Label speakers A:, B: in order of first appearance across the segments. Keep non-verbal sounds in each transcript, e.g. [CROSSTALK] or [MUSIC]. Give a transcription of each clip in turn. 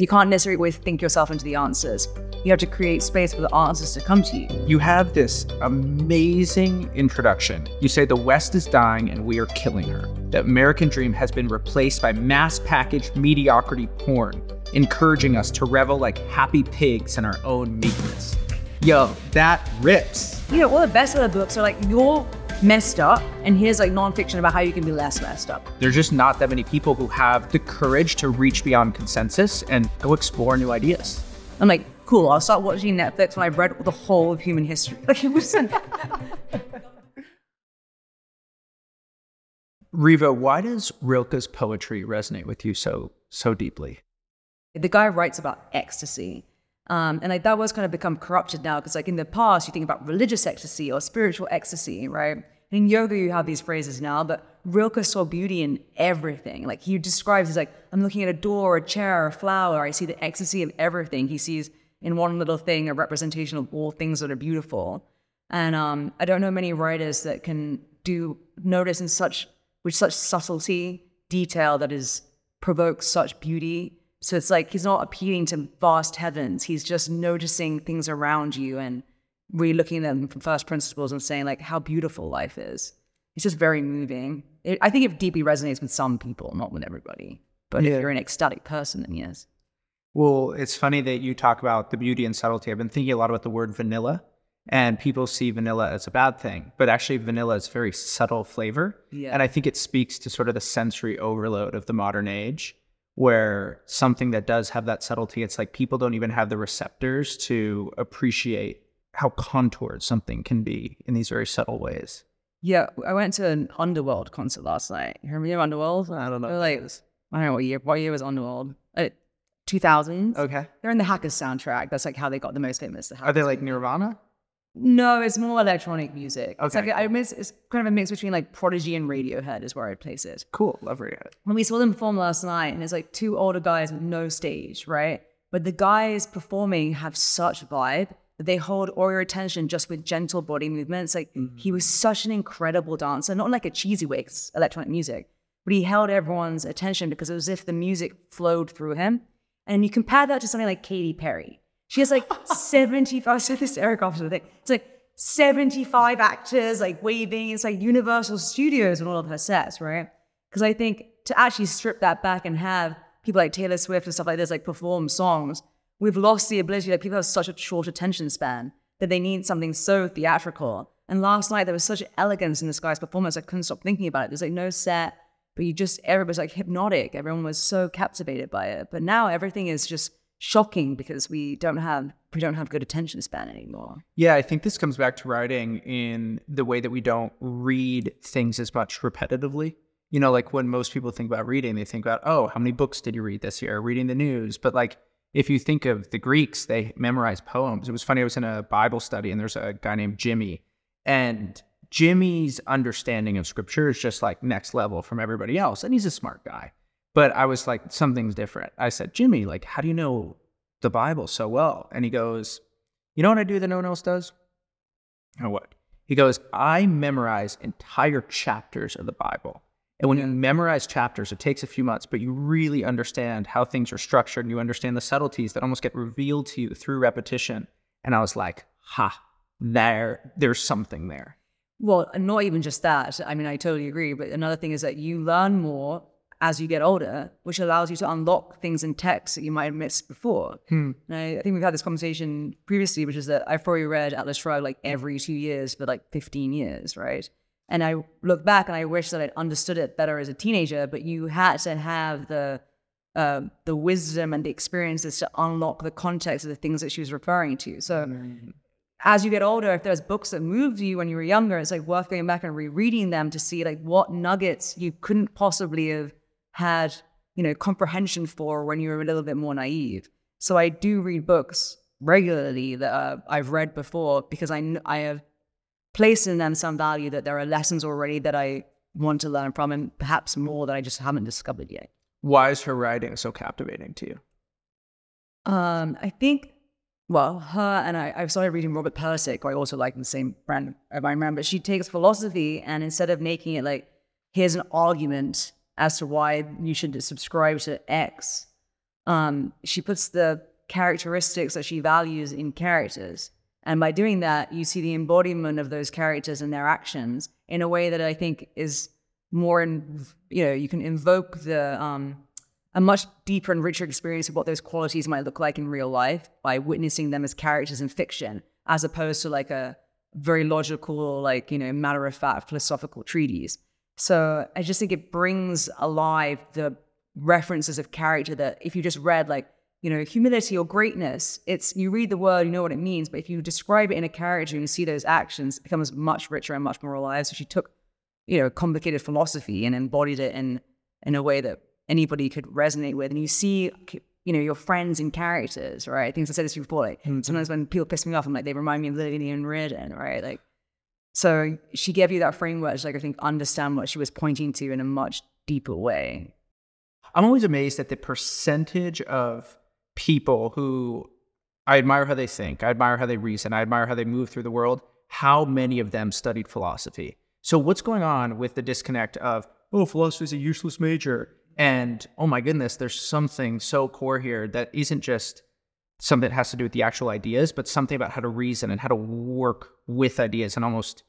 A: You can't necessarily always think yourself into the answers. You have to create space for the answers to come to you.
B: You have this amazing introduction. You say the West is dying and we are killing her. The American dream has been replaced by mass packaged mediocrity porn, encouraging us to revel like happy pigs in our own meekness. Yo, that rips.
A: You know, all the bestseller books are like, you're messed up, and here's like nonfiction about how you can be less messed up.
B: There's just not that many people who have the courage to reach beyond consensus and go explore new ideas.
A: I'm like, cool, I'll start watching Netflix when I've read the whole of human history. [LAUGHS] Like, it was. [LAUGHS]
B: Riva, why does Rilke's poetry resonate with you so so deeply?
A: the guy writes about ecstasy. Um, and like that was kind of become corrupted now because like in the past you think about religious ecstasy or spiritual ecstasy, right? And in yoga you have these phrases now, but Rilke saw beauty in everything. Like he describes as like I'm looking at a door, a chair, a flower. I see the ecstasy of everything. He sees in one little thing a representation of all things that are beautiful. And um, I don't know many writers that can do notice in such with such subtlety, detail that is provokes such beauty so it's like he's not appealing to vast heavens. He's just noticing things around you and really looking at them from first principles and saying like how beautiful life is. It's just very moving. It, I think it deeply resonates with some people, not with everybody. But
B: Yeah.
A: if you're an ecstatic person, then yes.
B: Well, it's funny that you talk about the beauty and subtlety. I've been thinking a lot about the word vanilla, and people see vanilla as a bad thing, but actually, vanilla is a very subtle flavor.
A: Yeah.
B: And I think it speaks to sort of the sensory overload of the modern age, where something that does have that subtlety, it's like people don't even have the receptors to appreciate how contoured something can be in these very subtle ways.
A: Yeah, I went to an Underworld concert last night. You remember Underworld?
B: I don't know.
A: Like, I don't know what year. What year was Underworld? Uh, 2000s.
B: Okay.
A: They're in the Hackers soundtrack. That's like how they got the most famous. The
B: Are they like Nirvana?
A: No, it's more electronic music. It's
B: Okay,
A: like I miss, it's kind of a mix between like Prodigy and Radiohead is where I'd place it.
B: Cool. Love Radiohead.
A: When we saw them perform last night, and it's like two older guys with no stage, right? But the guys performing have such vibe that they hold all your attention just with gentle body movements. Like he mm-hmm. was such an incredible dancer, not like a cheesy way, it's electronic music, but he held everyone's attention because it was as if the music flowed through him. And you compare that to something like Katy Perry. She has like [LAUGHS] 75, I said this to Eric after the thing. It's like 75 actors like waving. It's like Universal Studios and all of her sets, right? Because I think to actually strip that back and have people like Taylor Swift and stuff like this like perform songs, we've lost the ability. Like people have such a short attention span that they need something so theatrical. And last night there was such elegance in this guy's performance. I couldn't stop thinking about it. There's like no set, but you just everyone was like hypnotic. Everyone was so captivated by it. But now everything is just shocking because we don't have we don't have good attention span anymore.
B: Yeah, I think this comes back to writing in the way that we don't read things as much repetitively. You know, like when most people think about reading, they think about, oh, how many books did you read this year? Reading the news. But like, if you think of the Greeks, they memorize poems. It was funny, I was in a Bible study and there's a guy named Jimmy. And Jimmy's understanding of scripture is just like next level from everybody else. And he's a smart guy. But I was like, something's different. I said, Jimmy, like, how do you know the Bible so well? And he goes, You know what I do that no one else does? Or what? He goes, I memorize entire chapters of the Bible. And when you memorize chapters, it takes a few months, but you really understand how things are structured and you understand the subtleties that almost get revealed to you through repetition. And I was like, ha, there, there's something there.
A: Well, not even just that. I mean, I totally agree. But another thing is that you learn more as you get older, which allows you to unlock things in text that you might have missed before. And I, I think we've had this conversation previously, which is that I've probably read Atlas Shrugged like every two years for like 15 years, right? And I look back and I wish that I'd understood it better as a teenager, but you had to have the uh, the wisdom and the experiences to unlock the context of the things that she was referring to. So as you get older, if there's books that moved you when you were younger, it's like worth going back and rereading them to see like what nuggets you couldn't possibly have had, you know, comprehension for when you were a little bit more naive. So I do read books regularly that uh, I've read before because I I have placed in them some value that there are lessons already that I want to learn from, and perhaps more that I just haven't discovered yet.
B: Why is her writing so captivating to you?
A: Um, I think, well, her and I, I've started reading Robert Pirsig, who I also like the same brand of Man, but she takes philosophy and instead of making it like, here's an argument as to why you should subscribe to X, um, she puts the characteristics that she values in characters. And by doing that, you see the embodiment of those characters and their actions in a way that I think is more, in, you know, you can invoke the um, a much deeper and richer experience of what those qualities might look like in real life by witnessing them as characters in fiction, as opposed to like a very logical, like you know, matter of fact philosophical treatise. So I just think it brings alive the references of character that if you just read like you know humility or greatness it's you read the word you know what it means but if you describe it in a character and you see those actions it becomes much richer and much more alive. So she took you know complicated philosophy and embodied it in in a way that anybody could resonate with. And you see you know your friends and characters right? Things i said this before like mm-hmm. sometimes when people piss me off i'm like they remind me of lillian rearden right? Like so she gave you that framework to like i think understand what she was pointing to in a much deeper way
B: I'm always amazed at the percentage of people who I admire how they think, I admire how they reason, I admire how they move through the world. How many of them studied philosophy? So, what's going on with the disconnect of, oh, philosophy is a useless major? And oh my goodness, there's something so core here that isn't just something that has to do with the actual ideas, but something about how to reason and how to work with ideas and almost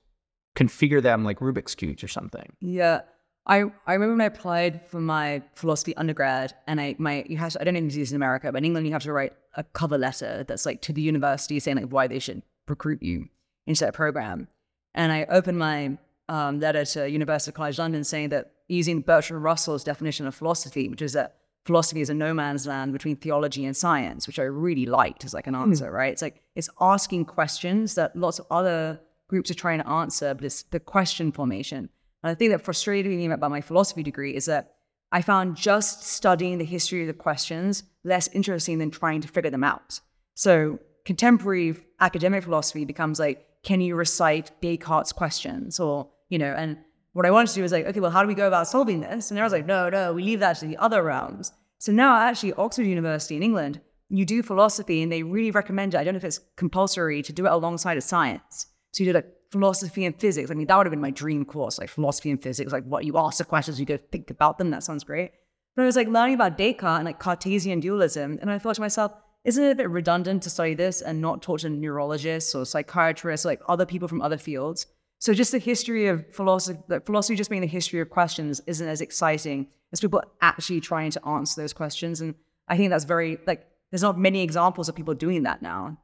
B: configure them like Rubik's cubes or something.
A: Yeah. I, I remember when I applied for my philosophy undergrad, and I my you have to, I don't know if this in America, but in England you have to write a cover letter that's like to the university saying like why they should recruit you into that program. And I opened my um, letter to University College London saying that using Bertrand Russell's definition of philosophy, which is that philosophy is a no man's land between theology and science, which I really liked as like an hmm. answer, mm. right? It's like it's asking questions that lots of other groups are trying to answer, but it's the question formation. And the thing that frustrated me about my philosophy degree is that I found just studying the history of the questions less interesting than trying to figure them out. So contemporary academic philosophy becomes like, can you recite Descartes' questions? Or, you know, and what I wanted to do was like, okay, well, how do we go about solving this? And I was like, no, no, we leave that to the other realms. So now actually Oxford University in England, you do philosophy and they really recommend it. I don't know if it's compulsory to do it alongside of science. So you did like philosophy and physics. I mean, that would have been my dream course, like philosophy and physics. Like what you ask the questions, you go think about them. That sounds great. But I was like learning about Descartes and like Cartesian dualism, and I thought to myself, isn't it a bit redundant to study this and not talk to neurologists or psychiatrists, or like other people from other fields? So just the history of philosophy, philosophy just being the history of questions, isn't as exciting as people actually trying to answer those questions. And I think that's very like there's not many examples of people doing that now.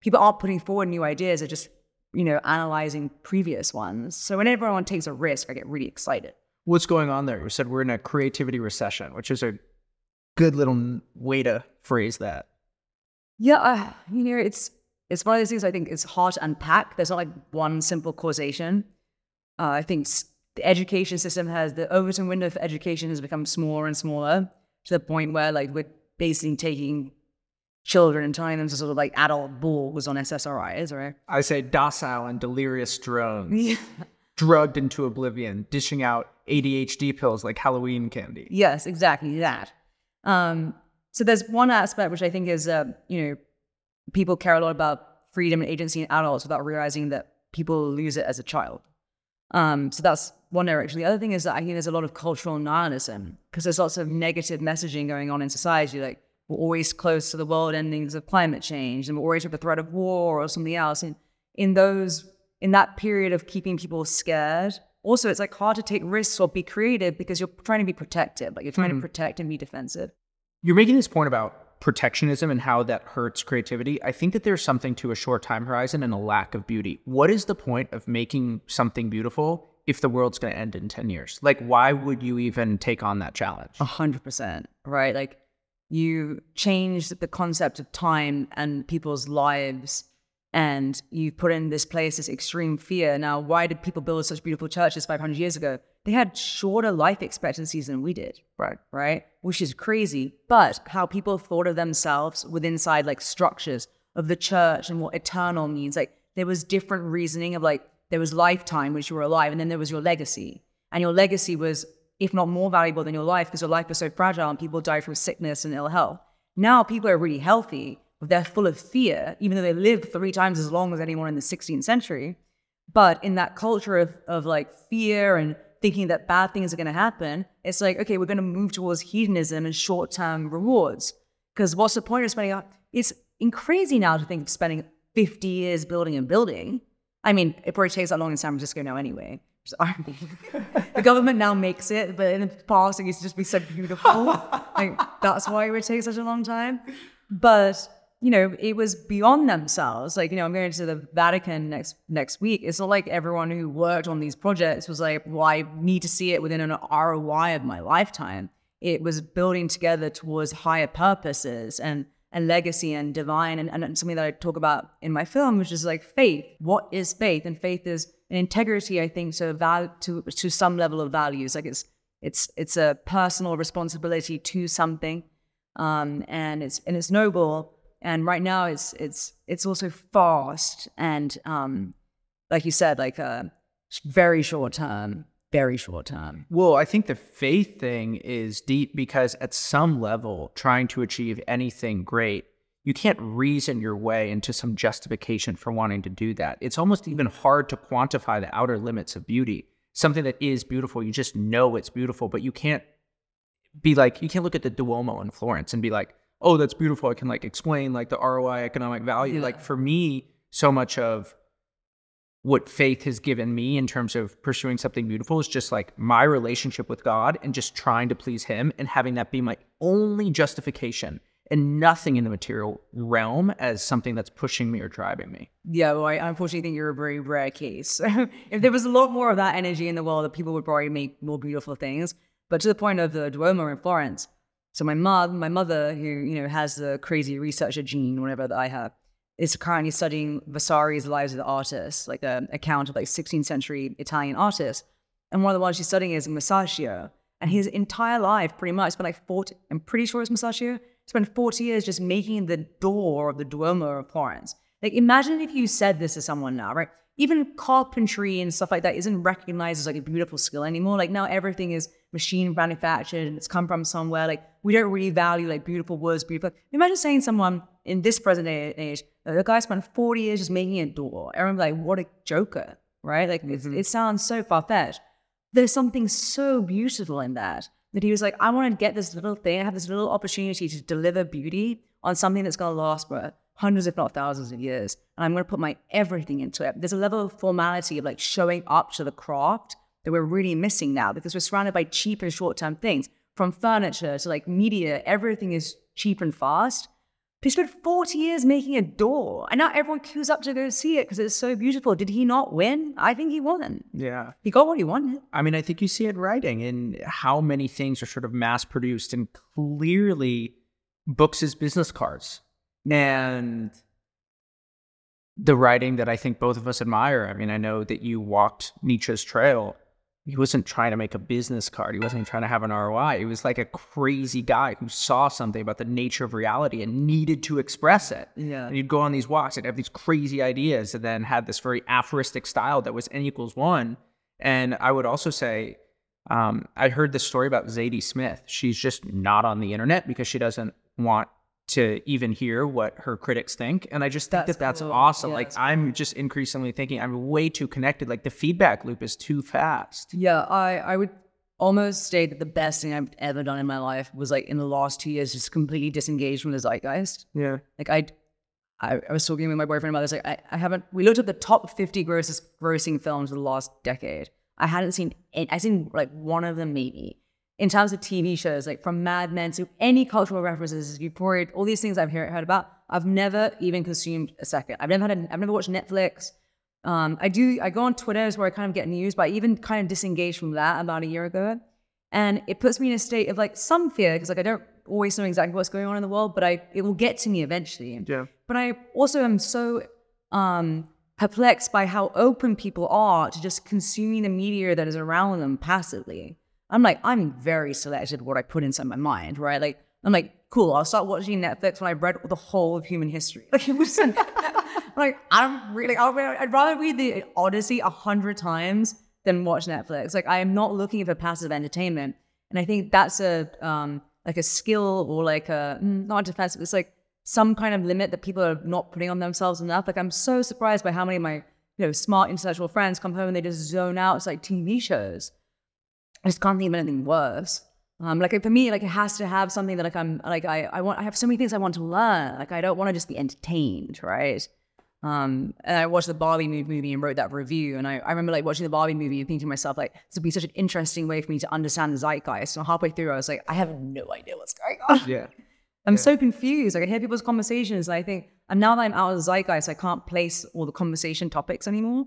A: People aren't putting forward new ideas; they're just you know, analyzing previous ones. So whenever everyone takes a risk, I get really excited.
B: What's going on there? You said we're in a creativity recession, which is a good little way to phrase that.
A: Yeah, uh, you know, it's it's one of those things I think it's hard to unpack. There's not like one simple causation. Uh, I think the education system has the Overton window for education has become smaller and smaller to the point where like we're basically taking children and turning them to sort of like adult bulls on SSRIs, right?
B: I say docile and delirious drones. Yeah. Drugged into oblivion, dishing out ADHD pills like Halloween candy.
A: Yes, exactly that. Um, so there's one aspect which I think is, uh, you know, people care a lot about freedom and agency in adults without realizing that people lose it as a child. Um, so that's one direction. The other thing is that I think there's a lot of cultural nihilism because there's lots of negative messaging going on in society, like we're always close to the world endings of climate change and we're always at the threat of war or something else. And in those, in that period of keeping people scared, also it's like hard to take risks or be creative because you're trying to be protective, like you're trying mm-hmm. to protect and be defensive.
B: You're making this point about protectionism and how that hurts creativity. I think that there's something to a short time horizon and a lack of beauty. What is the point of making something beautiful if the world's going to end in 10 years? Like, why would you even take on that challenge?
A: A hundred percent, right? Like, you change the concept of time and people's lives and you put in this place this extreme fear. Now, why did people build such beautiful churches 500 years ago? They had shorter life expectancies than we did.
B: Right.
A: Right. Which is crazy. But how people thought of themselves within inside like structures of the church and what eternal means. Like there was different reasoning of like, there was lifetime, which you were alive, and then there was your legacy. And your legacy was if not more valuable than your life because your life was so fragile and people die from sickness and ill health. Now people are really healthy, but they're full of fear, even though they lived three times as long as anyone in the 16th century. But in that culture of, of like fear and thinking that bad things are going to happen, it's like, okay, we're going to move towards hedonism and short term rewards. Because what's the point of spending? a- It's crazy now to think of spending 50 years building a building. I mean, it probably takes that long in San Francisco now anyway. [LAUGHS] The government now makes it, but in the past it used to just be so beautiful. [LAUGHS] like that's why it would take such a long time. But you know, it was beyond themselves. Like, you know, I'm going to the Vatican next next week. It's not like everyone who worked on these projects was like, well, I need to see it within an ROI of my lifetime. It was building together towards higher purposes and and legacy and divine and, and something that I talk about in my film, which is like faith. What is faith? And faith is an integrity, I think, to val- to to some level of values. Like it's it's it's a personal responsibility to something, um, and it's and it's noble. And right now, it's it's it's also fast and um, like you said, like uh, very short term, very short term.
B: Well, I think the faith thing is deep because at some level, trying to achieve anything great, you can't reason your way into some justification for wanting to do that. It's almost even hard to quantify the outer limits of beauty. Something that is beautiful, you just know it's beautiful, but you can't be like, you can't look at the Duomo in Florence and be like, oh, that's beautiful. I can like explain like the ROI economic value.
A: Yeah.
B: Like for me, so much of what faith has given me in terms of pursuing something beautiful is just like my relationship with God and just trying to please Him and having that be my only justification and nothing in the material realm as something that's pushing me or driving me.
A: Yeah, well, I unfortunately think you're a very rare case. [LAUGHS] if there was a lot more of that energy in the world, that people would probably make more beautiful things. But to the point of the Duomo in Florence, so my mom, my mother, who you know has the crazy researcher gene, whatever that I have, is currently studying Vasari's Lives of the Artists, like an account of like 16th century Italian artists. And one of the ones she's studying is Masaccio. And his entire life, pretty much, spent like 40, I'm pretty sure it's Masaccio, spent 40 years just making the door of the Duomo of Florence. Like, imagine if you said this to someone now, right? Even carpentry and stuff like that isn't recognized as like a beautiful skill anymore. Like, now everything is machine manufactured and it's come from somewhere. Like, we don't really value like beautiful words, beautiful. Imagine saying someone in this present day- age, the guy spent 40 years just making a door. Everyone's like, what a joker, right? Like, it's mm-hmm. it sounds so far fetched there's something so beautiful in that that he was like, I want to get this little thing, I have this little opportunity to deliver beauty on something that's going to last for hundreds, if not thousands of years. And I'm going to put my everything into it. There's a level of formality of like showing up to the craft that we're really missing now because we're surrounded by cheap and short term things from furniture to like media. Everything is cheap and fast. He spent 40 years making a door, and now everyone queues up to go see it because it's so beautiful. Did he not win? I think he won.
B: Yeah.
A: He got what he wanted.
B: I mean, I think you see it writing in how many things are sort of mass produced and clearly books as business cards. And the writing that I think both of us admire. I mean, I know that you walked Nietzsche's trail. He wasn't trying to make a business card. He wasn't trying to have an ROI. He was like a crazy guy who saw something about the nature of reality and needed to express it.
A: Yeah.
B: And you'd go on these walks and have these crazy ideas and then had this very aphoristic style that was n equals one. And I would also say, um, I heard this story about Zadie Smith. She's just not on the internet because she doesn't want to even hear what her critics think. And I just think
A: That's
B: that that's
A: cool.
B: awesome.
A: Yeah,
B: like
A: that's
B: I'm just increasingly thinking I'm way too connected. Like the feedback loop is too fast.
A: Yeah, I, I would almost say that the best thing I've ever done in my life was like in the last two years, just completely disengaged from the zeitgeist.
B: Yeah.
A: Like I, I, I was talking with my boyfriend about this. Like I, I haven't. We looked at the top fifty grossest grossing films of the last decade. I hadn't seen. Any, I seen like one of them maybe. In terms of TV shows, like from Mad Men to any cultural references, Euphoria, all these things I've heard, heard about, I've never even consumed a second. I've never had. A, I've never watched Netflix. Um, I do. I go on Twitter is where I kind of get news, but I even kind of disengaged from that about a year ago, and it puts me in a state of like some fear because like I don't always know exactly what's going on in the world, but I it will get to me eventually.
B: Yeah.
A: But I also am so um, perplexed by how open people are to just consuming the media that is around them passively. I'm like, I'm very selective what I put inside my mind, right? Like, I'm like, cool, I'll start watching Netflix when I've read the whole of human history. [LAUGHS] Like, it was [LAUGHS] like, I don't really, I'd rather read the Odyssey a hundred times than watch Netflix. Like, I am not looking for passive entertainment. And I think that's a, um, like a skill or like a, mm, not defensive, it's like some kind of limit that people are not putting on themselves enough. Like, I'm so surprised by how many of my, you know, smart intellectual friends come home and they just zone out. It's like TV shows. I just can't think of anything worse. Um, like for me, like it has to have something that like I'm like I I want I have so many things I want to learn. Like I don't want to just be entertained, right? Um, and I watched the Barbie movie and wrote that review. And I, I remember like watching the Barbie movie and thinking to myself, like, this would be such an interesting way for me to understand the zeitgeist. And halfway through, I was like, I have no idea what's going on.
B: Yeah. [LAUGHS]
A: I'm so confused. Like I hear people's conversations, and I think, and now that I'm out of the zeitgeist, I can't place all the conversation topics anymore.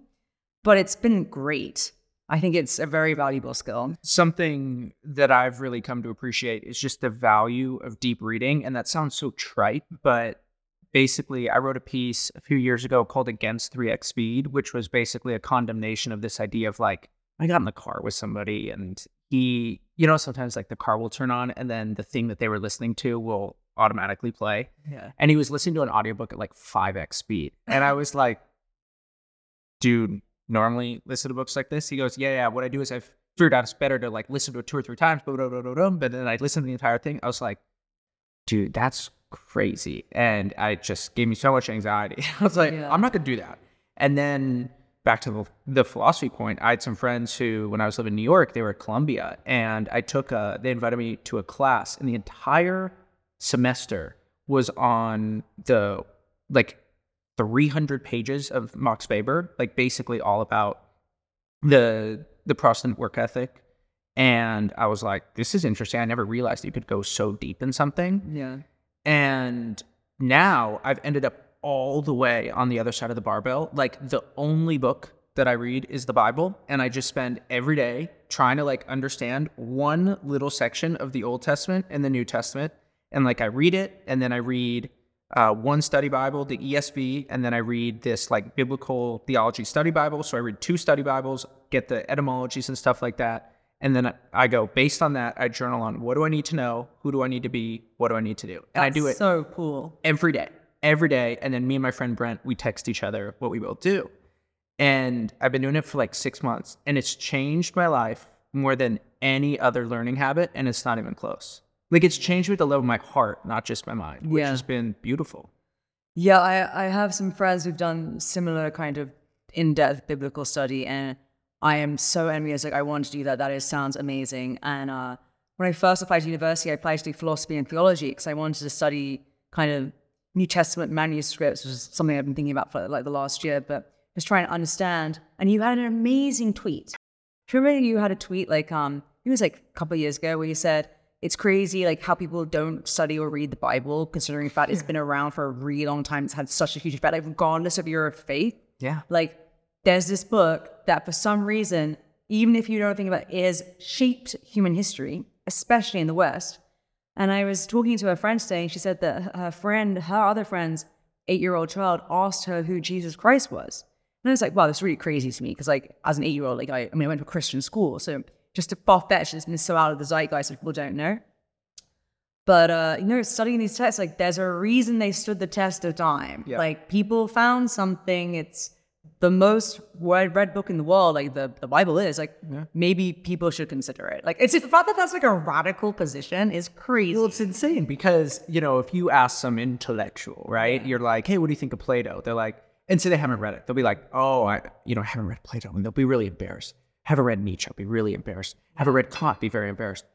A: But it's been great. I think it's a very valuable skill.
B: Something that I've really come to appreciate is just the value of deep reading. And that sounds so trite, but basically, I wrote a piece a few years ago called Against 3x Speed, which was basically a condemnation of this idea of like, I got in the car with somebody and he, you know, sometimes like the car will turn on and then the thing that they were listening to will automatically play.
A: Yeah.
B: And he was listening to an audiobook at like 5x speed. And I was like, dude, normally listen to books like this? He goes, yeah, yeah. What I do is I've figured out it's better to like listen to it two or three times, but then I listened to the entire thing. I was like, dude, that's crazy. And I just gave me so much anxiety. [LAUGHS] I was like,
A: Yeah.
B: I'm not going to do that. And then back to the, the philosophy point, I had some friends who, when I was living in New York, they were at Columbia, and I took a, they invited me to a class, and the entire semester was on the like 300 pages of Max Weber, like basically all about the the Protestant work ethic. And I was like, this is interesting. I never realized you could go so deep in something.
A: Yeah.
B: And now I've ended up all the way on the other side of the barbell. Like the only book that I read is the Bible, and I just spend every day trying to like understand one little section of the Old Testament and the New Testament. And like I read it, and then I read uh, one study Bible, the ESV, and then I read this like biblical theology study Bible. So I read two study Bibles, get the etymologies and stuff like that. And then I go, based on that, I journal on what do I need to know? Who do I need to be? What do I need to do? And I do it
A: So cool.
B: every day, every day. And then me and my friend Brent, we text each other what we both do. And I've been doing it for like six months, and it's changed my life more than any other learning habit. And it's not even close. Like it's changed me at the level of my heart, not just my mind, which
A: Yeah.
B: has been beautiful.
A: Yeah, I, I have some friends who've done similar kind of in-depth biblical study, and I am so envious. Like, I want to do that. That is sounds amazing. And uh, when I first applied to university, I applied to do philosophy and theology because I wanted to study kind of New Testament manuscripts, which is something I've been thinking about for like the last year. But just trying to understand. And you had an amazing tweet. Do you remember you had a tweet like um it was like a couple of years ago where you said it's crazy like how people don't study or read the Bible, considering the fact it's been around for a really long time. It's had such a huge effect, like regardless of your faith.
B: Yeah.
A: Like there's this book that for some reason, even if you don't think about it, has shaped human history, especially in the West. And I was talking to a friend today, and she said that her friend, her other friend's eight-year-old child, asked her who Jesus Christ was. And I was like, wow, that's really crazy to me because, like, as an eight-year-old, like, I, I mean, I went to a Christian school, so just a far fetched, it's been so out of the zeitgeist that people don't know. But uh, you know, studying these texts, like, there's a reason they stood the test of time.
B: Yeah.
A: Like, people found something. It's the most read read book in the world. Like the, the Bible is. Like, maybe people should consider it. Like, it's the fact that that's like a radical position is crazy.
B: Well, it's insane because, you know, if you ask some intellectual, right, you're like, hey, what do you think of Plato? They're like, and say they haven't read it. They'll be like, oh, I, you know, I haven't read Plato. And they'll be really embarrassed. Haven't read Nietzsche. I'll be really embarrassed. Haven't read Kant. Be very embarrassed.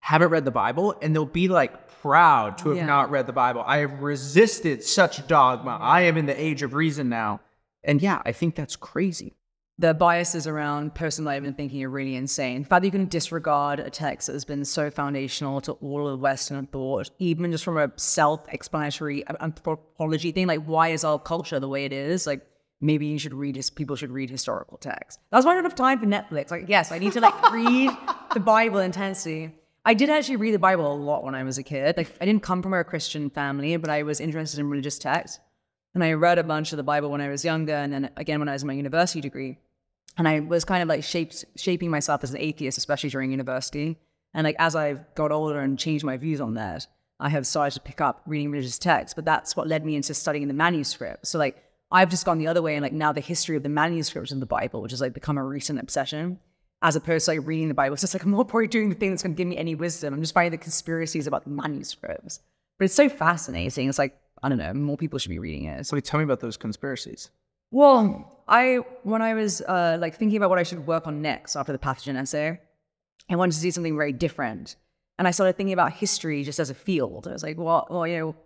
B: Haven't read the Bible. And they'll be like proud to have
A: Yeah.
B: not read the Bible. I have resisted such dogma. I am in the age of reason now. And yeah, I think that's crazy.
A: the biases around personal and thinking are really insane. The fact that you can disregard a text that has been so foundational to all of Western thought, even just from a self-explanatory uh, anthropology thing, like why is our culture the way it is? Like maybe you should read his people should read historical texts. That's why I don't have time for Netflix. Like, yes, I need to like [LAUGHS] read the Bible intensely. I did actually read the Bible a lot when I was a kid. Like I didn't come from a Christian family, but I was interested in religious texts. And I read a bunch of the Bible when I was younger, and then again when I was in my university degree. And I was kind of like shaped, shaping myself as an atheist, especially during university. And like as I got older and changed my views on that, I have started to pick up reading religious texts. But that's what led me into studying the manuscript. So like I've just gone the other way, and like now the history of the manuscripts in the Bible, which has like become a recent obsession, as opposed to like reading the Bible. It's just like I'm not probably doing the thing that's going to give me any wisdom. I'm just finding the conspiracies about the manuscripts. But it's so fascinating. It's like I don't know, more people should be reading it.
B: So tell me about those conspiracies.
A: Well, I when I was uh, like thinking about what I should work on next after the pathogen essay, I wanted to do something very different. and I started thinking about history just as a field. I was like, well, well, you know,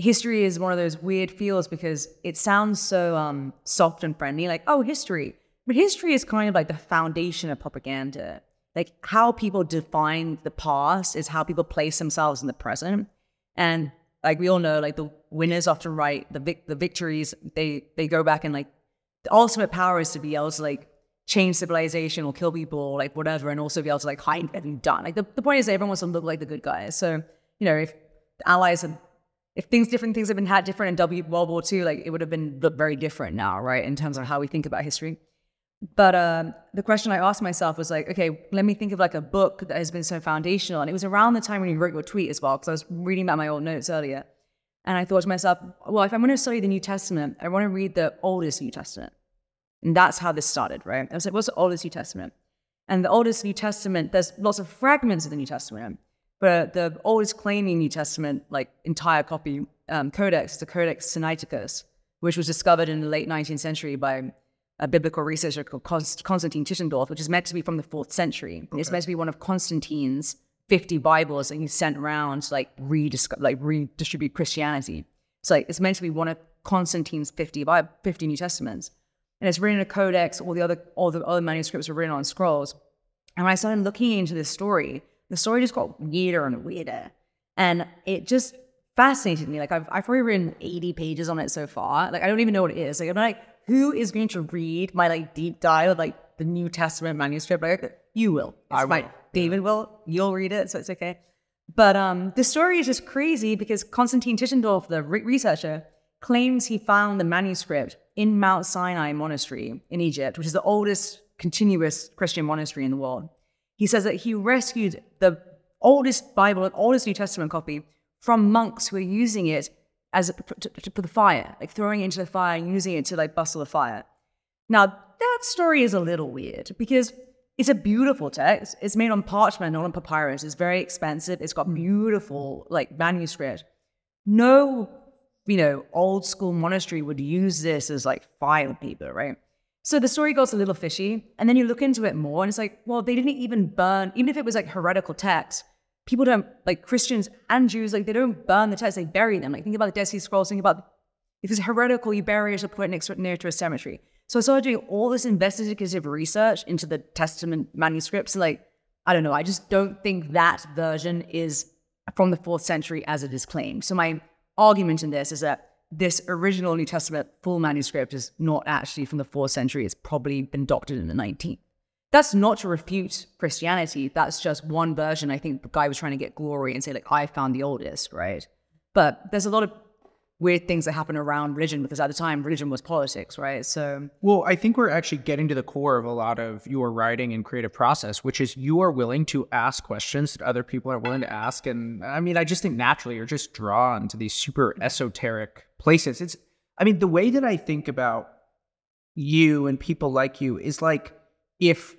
A: history is one of those weird fields because it sounds so um, soft and friendly, like, oh, history. But history is kind of like the foundation of propaganda. Like how people define the past is how people place themselves in the present. And like we all know, like the winners often write the vic- the victories. They they go back and like the ultimate power is to be able to like change civilization or kill people or like whatever, and also be able to like hide and done. Like the, the point is that everyone wants to look like the good guys. So you know if the allies had if things different things have been had different in W World War II, like it would have been very different now, right? In terms of how we think about history. But um, the question I asked myself was like, okay, let me think of like a book that has been so foundational. And it was around the time when you wrote your tweet as well, because I was reading about my old notes earlier. And I thought to myself, well, if I'm going to study the New Testament, I want to read the oldest New Testament. And that's how this started, right? I was like, what's the oldest New Testament? And the oldest New Testament, there's lots of fragments of the New Testament, but the oldest claiming New Testament, like entire copy um, codex, the Codex Sinaiticus, which was discovered in the late 19th century by a biblical researcher called Constantine Tischendorf, which is meant to be from the fourth century. Okay. It's meant to be one of Constantine's 50 Bibles that he sent around to like, like redistribute Christianity. So like, it's meant to be one of Constantine's 50, 50 New Testaments. And it's written in a codex, all the other all the other manuscripts are written on scrolls. And when I started looking into this story, the story just got weirder and weirder. And it just fascinated me. Like I've I've probably written 80 pages on it so far. Like I don't even know what it is. Like I'm like, who is going to read my like deep dive of like the New Testament manuscript? Like you will. It's
B: I
A: fine.
B: will.
A: David will. You'll read it, so it's okay. But um, the story is just crazy because Konstantin Tischendorf, the re- researcher, claims he found the manuscript in Mount Sinai Monastery in Egypt, which is the oldest continuous Christian monastery in the world. He says that he rescued the oldest Bible, and oldest New Testament copy from monks who were using it as a, to, to the fire, like throwing it into the fire and using it to like bustle the fire. Now that story is a little weird because it's a beautiful text. It's made on parchment, not on papyrus. It's very expensive. It's got beautiful like manuscript. No, you know, old school monastery would use this as like fire paper, right? So the story goes a little fishy, and then you look into it more, and it's like, well, they didn't even burn, even if it was like heretical text, people don't like Christians and Jews, like they don't burn the text, they bury them. Like think about the Dead Sea Scrolls, think about if it's heretical, you bury it or put it next near to a cemetery. So I started doing all this investigative research into the Testament manuscripts. Like, I don't know, I just don't think that version is from the fourth century as it is claimed. So my argument in this is that this original New Testament full manuscript is not actually from the fourth century. It's probably been doctored in the 19th. That's not to refute Christianity. That's just one version. I think the guy was trying to get glory and say, like, I found the oldest, right? But there's a lot of weird things that happen around religion because at the time religion was politics, right? So
B: Well, I think we're actually getting to the core of a lot of your writing and creative process, which is you are willing to ask questions that other people are willing to ask. And I mean, I just think naturally you're just drawn to these super esoteric places. It's I mean, the way that I think about you and people like you is like if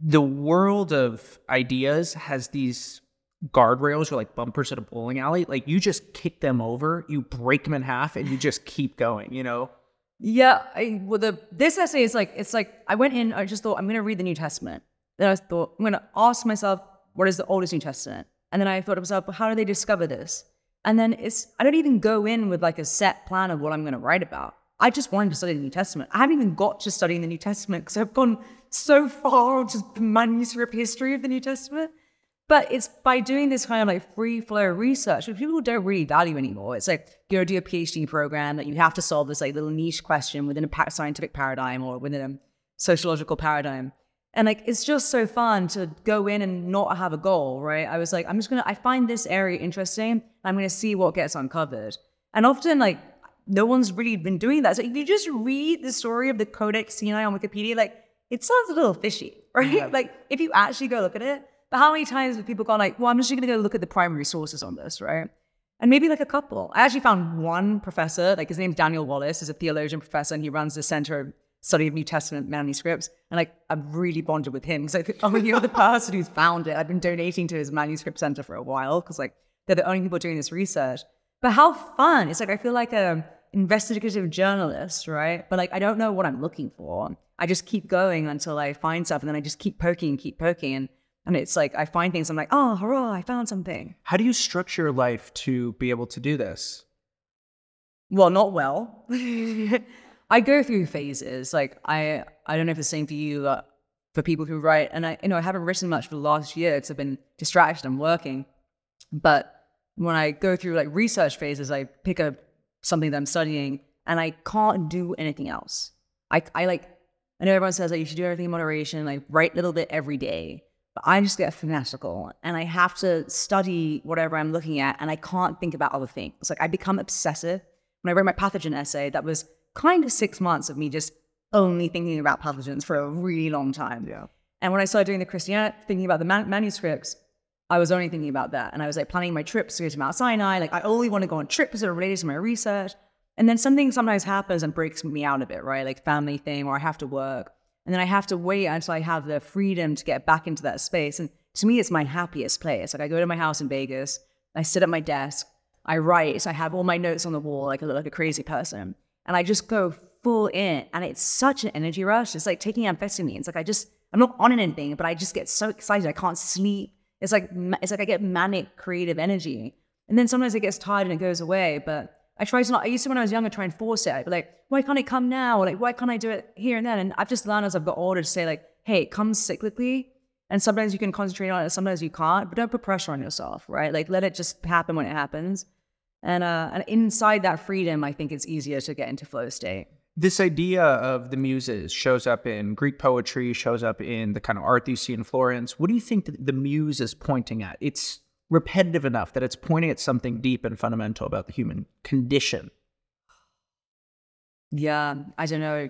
B: the world of ideas has these guardrails or like bumpers at a bowling alley, like you just kick them over, you break them in half, and you just keep going, you know?
A: Yeah. I, well, the this essay is like it's like I went in, I just thought I'm gonna read the New Testament. Then I thought I'm gonna ask myself what is the oldest New Testament, and then I thought to myself, how do they discover this? And then it's I don't even go in with like a set plan of what I'm gonna write about. I just wanted to study the New Testament. I haven't even got to studying the New Testament because I've gone so far into the manuscript history of the New Testament. But it's by doing this kind of like free flow research, which people don't really value anymore. It's like you go do a PhD program that you have to solve this like little niche question within a scientific paradigm or within a sociological paradigm. And like it's just so fun to go in and not have a goal, right? I was like, I'm just gonna I find this area interesting. I'm gonna see what gets uncovered. And often like no one's really been doing that. So if you just read the story of the Codex Sinai on Wikipedia, like it sounds a little fishy, [LAUGHS] right? Yeah. Like if you actually go look at it, but how many times have people gone like, well, I'm just going to go look at the primary sources on this, right? And maybe like a couple. I actually found one professor, like his name's Daniel Wallace, is a theologian professor, and he runs the Center of Study of New Testament manuscripts. And like, I've really bonded with him because like, oh, you're the person who's found it. I've been donating to his manuscript center for a while because like they're the only people doing this research. But how fun! It's like I feel like a investigative journalist, right? But like I don't know what I'm looking for. I just keep going until I find stuff, and then I just keep poking and keep poking. And And it's like I find things, I'm like, oh, hurrah, I found something.
B: How do you structure your life to be able to do this?
A: Well, not well. [LAUGHS] I go through phases. Like I, I don't know if it's the same for you, uh, for people who write. And I, you know, I haven't written much for the last year because I've been distracted. I'm working. But when I go through like research phases, I pick up something that I'm studying, and I can't do anything else. I, I like. I know everyone says that you should do everything in moderation, like write a little bit every day. But I just get fanatical and I have to study whatever I'm looking at and I can't think about other things. Like I become obsessive. When I wrote my pathogen essay, that was kind of six months of me just only thinking about pathogens for a really long time.
B: Yeah.
A: And when I started doing the Christianity, thinking about the man- manuscripts, I was only thinking about that. And I was like planning my trips to go to Mount Sinai. Like I only want to go on trips that are related to my research. And then something sometimes happens and breaks me out a bit, right? Like family thing, or I have to work. And then I have to wait until I have the freedom to get back into that space. And to me, it's my happiest place. Like I go to my house in Vegas, I sit at my desk, I write, I have all my notes on the wall, like I look like a crazy person. And I just go full in. And it's such an energy rush. It's like taking amphetamines. Like I just, I'm not on anything, but I just get so excited. I can't sleep. It's like, it's like I get manic creative energy. And then sometimes it gets tired and it goes away. But I try to not, I used to when I was younger try and force it. I'd be like, why can't it come now? Or like, why can't I do it here and then? And I've just learned as I've got older to say like, hey, it comes cyclically. And sometimes you can concentrate on it, sometimes you can't, but don't put pressure on yourself, right? Like let it just happen when it happens. And uh, and inside that freedom, I think it's easier to get into flow state.
B: This idea of the muses shows up in Greek poetry, shows up in the kind of art that you see in Florence. What do you think the muse is pointing at? It's repetitive enough that it's pointing at something deep and fundamental about the human condition.
A: Yeah, I don't know.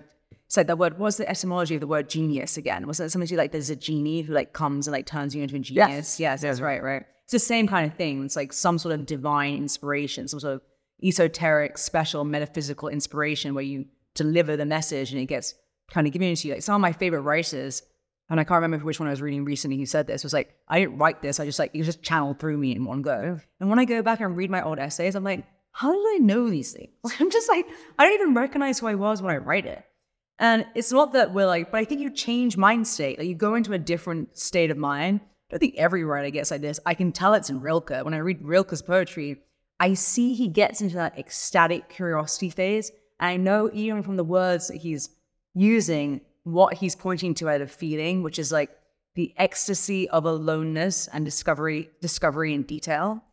A: So the word what's the etymology of the word genius again? Was it something to like there's a genie who like comes and like turns you into a genius? Yes, yes, that's right, right. It's the same kind of thing. It's like some sort of divine inspiration, some sort of esoteric, special, metaphysical inspiration where you deliver the message and it gets kind of given to you. Like some of my favorite writers, and I can't remember which one I was reading recently who said this, was like, I didn't write this, I just like it just channeled through me in one go. And when I go back and read my old essays, I'm like, how did I know these things? [LAUGHS] I'm just like, I don't even recognize who I was when I write it. And it's not that we're like, but I think you change mind state. Like you go into a different state of mind. I don't think every writer gets like this. I can tell it's in Rilke. When I read Rilke's poetry, I see he gets into that ecstatic curiosity phase. And I know even from the words that he's using, what he's pointing to out of feeling, which is like the ecstasy of aloneness and discovery, discovery in detail.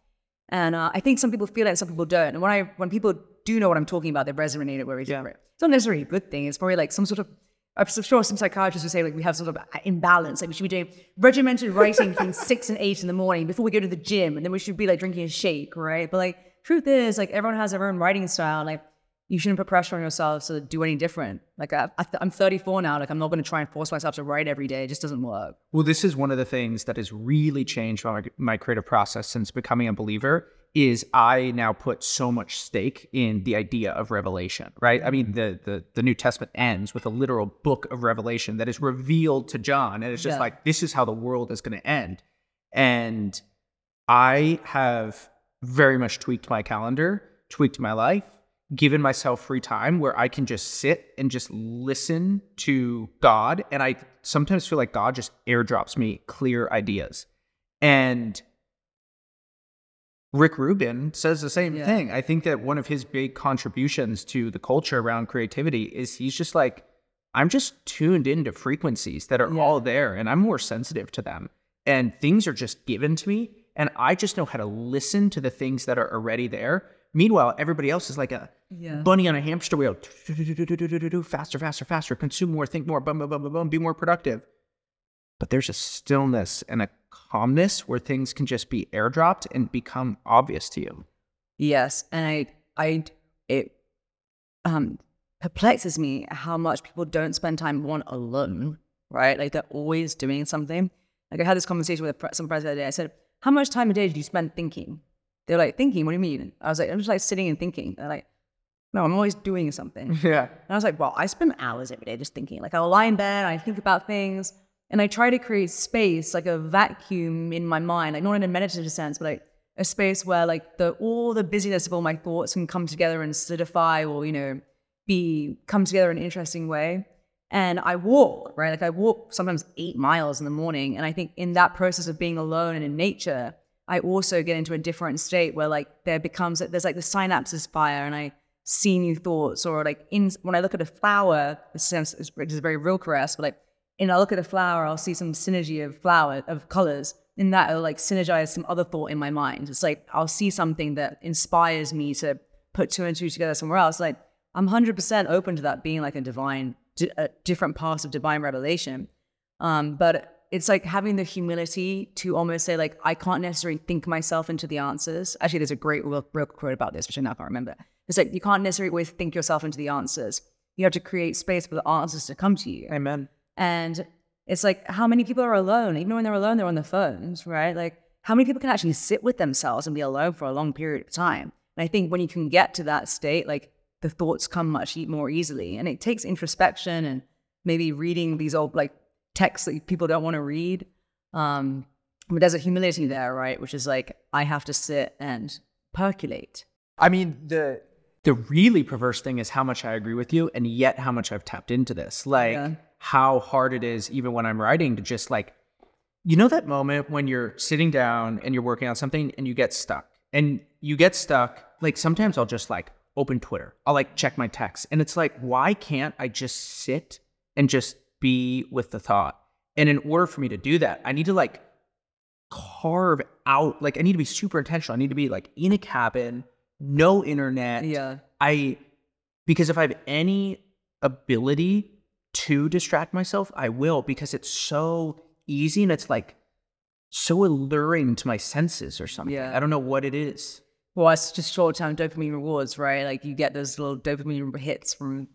A: And uh, I think some people feel it, some people don't. And when I when people do know what I'm talking about, they resonate it where it's yeah. It's not necessarily a good thing. It's probably like some sort of I'm sure some psychiatrists would say like we have sort of imbalance. Like we should be doing regimented writing between [LAUGHS] six and eight in the morning before we go to the gym, and then we should be like drinking a shake, right? But like truth is, like everyone has their own writing style. Like you shouldn't put pressure on yourself to do any different. Like I, am 34 now. Like I'm not going to try and force myself to write every day. It just doesn't work.
B: Well, this is one of the things that has really changed my, my creative process since becoming a believer. Is I now put so much stake in the idea of revelation, right? I mean, mm. the the, the New Testament ends with a literal book of revelation that is revealed to John, and it's just yeah. like this is how the world is going to end. And I have very much tweaked my calendar, tweaked my life, given myself free time where I can just sit and just listen to God. And I sometimes feel like God just airdrops me clear ideas. And Rick Rubin says the same yeah. thing. I think that one of his big contributions to the culture around creativity is he's just like, I'm just tuned into frequencies that are yeah. all there and I'm more sensitive to them. And things are just given to me. And I just know how to listen to the things that are already there Meanwhile, everybody else is like a yeah. bunny on a hamster wheel. Faster, faster, faster. Consume more, think more, boom, boom, boom, boom, be more productive. But there's a stillness and a calmness where things can just be airdropped and become obvious to you.
A: Yes, and I, I, it um, perplexes me how much people don't spend time one alone. Right, like they're always doing something. Like I had this conversation with some friends the other day. I said, "How much time a day do you spend thinking?" They're like, thinking, what do you mean? I was like, I'm just like sitting and thinking. They're like, no, I'm always doing something. [LAUGHS]
B: Yeah.
A: And I was like, well, I spend hours every day just thinking. Like I'll lie in bed, I think about things, and I try to create space, like a vacuum in my mind, like not in a meditative sense, but like a space where like the all the busyness of all my thoughts can come together and solidify or, you know, be come together in an interesting way. And I walk, right? Like I walk sometimes eight miles in the morning. And I think in that process of being alone and in nature, I also get into a different state where like there becomes there's like the synapses fire and I see new thoughts or like in when I look at a flower, this sounds which is very Rilke-esque, but like and I'll look at a flower, I'll see some synergy of flower of colors. In that it'll like synergize some other thought in my mind. It's like I'll see something that inspires me to put two and two together somewhere else. Like I'm 100% open to that being like a divine, a different path of divine revelation. Um, but it's like having the humility to almost say like I can't necessarily think myself into the answers. Actually, there's a great real, quote about this, which I now can't remember. It's like you can't necessarily always think yourself into the answers. You have to create space for the answers to come to you.
B: Amen.
A: And it's like how many people are alone? Even when they're alone, they're on their phones, right? Like how many people can actually sit with themselves and be alone for a long period of time? And I think when you can get to that state, like the thoughts come much more easily. And it takes introspection and maybe reading these old like texts that people don't want to read. Um, but there's a humility there, right? Which is like I have to sit and percolate.
B: I mean, the the really perverse thing is how much I agree with you, and yet how much I've tapped into this. Like yeah. How hard it is, even when I'm writing, to just like, you know, that moment when you're sitting down and you're working on something and you get stuck, and you get stuck. Like sometimes I'll just like open Twitter, I'll like check my text, and it's like, why can't I just sit and just be with the thought? And in order for me to do that, I need to like carve out, like I need to be super intentional. I need to be like in a cabin no internet.
A: Yeah.
B: I because if I have any ability to distract myself, I will because it's so easy and it's like so alluring to my senses or something. Yeah. I don't know what it is.
A: Well, it's just short term dopamine rewards, right? Like you get those little dopamine hits from,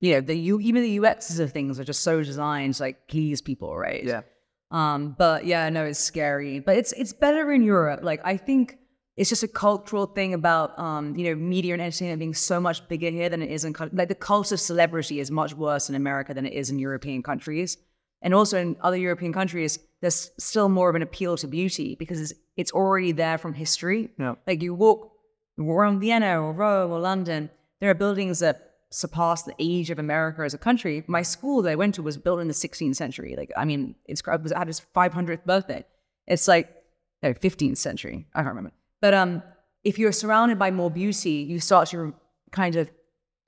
A: you know, the you even the UXs of things are just so designed to like please people, right?
B: Yeah.
A: Um, but yeah, I know it's scary, but it's it's better in Europe. Like I think it's just a cultural thing about um, you know media and entertainment being so much bigger here than it is in like the cult of celebrity is much worse in America than it is in European countries, and also in other European countries there's still more of an appeal to beauty because it's, it's already there from history.
B: Yeah.
A: Like you walk around Vienna or Rome or London, there are buildings that surpass the age of America as a country. My school that I went to was built in the 16th century. Like I mean, it's it was at its 500th birthday. It's like no 15th century. I can't remember. But um, if you're surrounded by more beauty, you start to kind of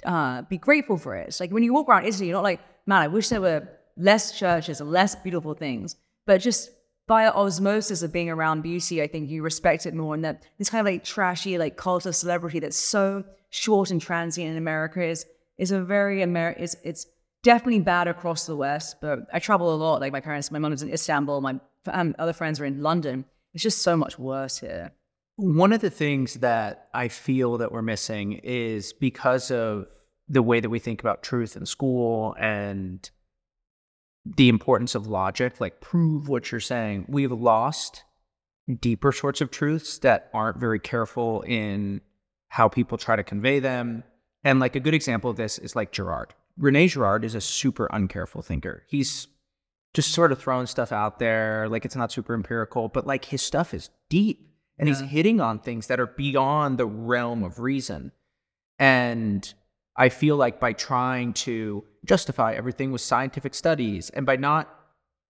A: uh, be grateful for it. Like when you walk around Italy, you're not like, man, I wish there were less churches and less beautiful things. But just by osmosis of being around beauty, I think you respect it more. And that this kind of like trashy, like cult of celebrity that's so short and transient in America is is a very. It's it's definitely bad across the West. But I travel a lot. Like my parents, my mom is in Istanbul. My um, other friends are in London. It's just so much worse here.
B: One of the things that I feel that we're missing is because of the way that we think about truth in school and the importance of logic, like prove what you're saying, we've lost deeper sorts of truths that aren't very careful in how people try to convey them. And like a good example of this is like Girard. Rene Girard is a super uncareful thinker. He's just sort of throwing stuff out there, like it's not super empirical, but like his stuff is deep and yeah. he's hitting on things that are beyond the realm of reason. And I feel like by trying to justify everything with scientific studies and by not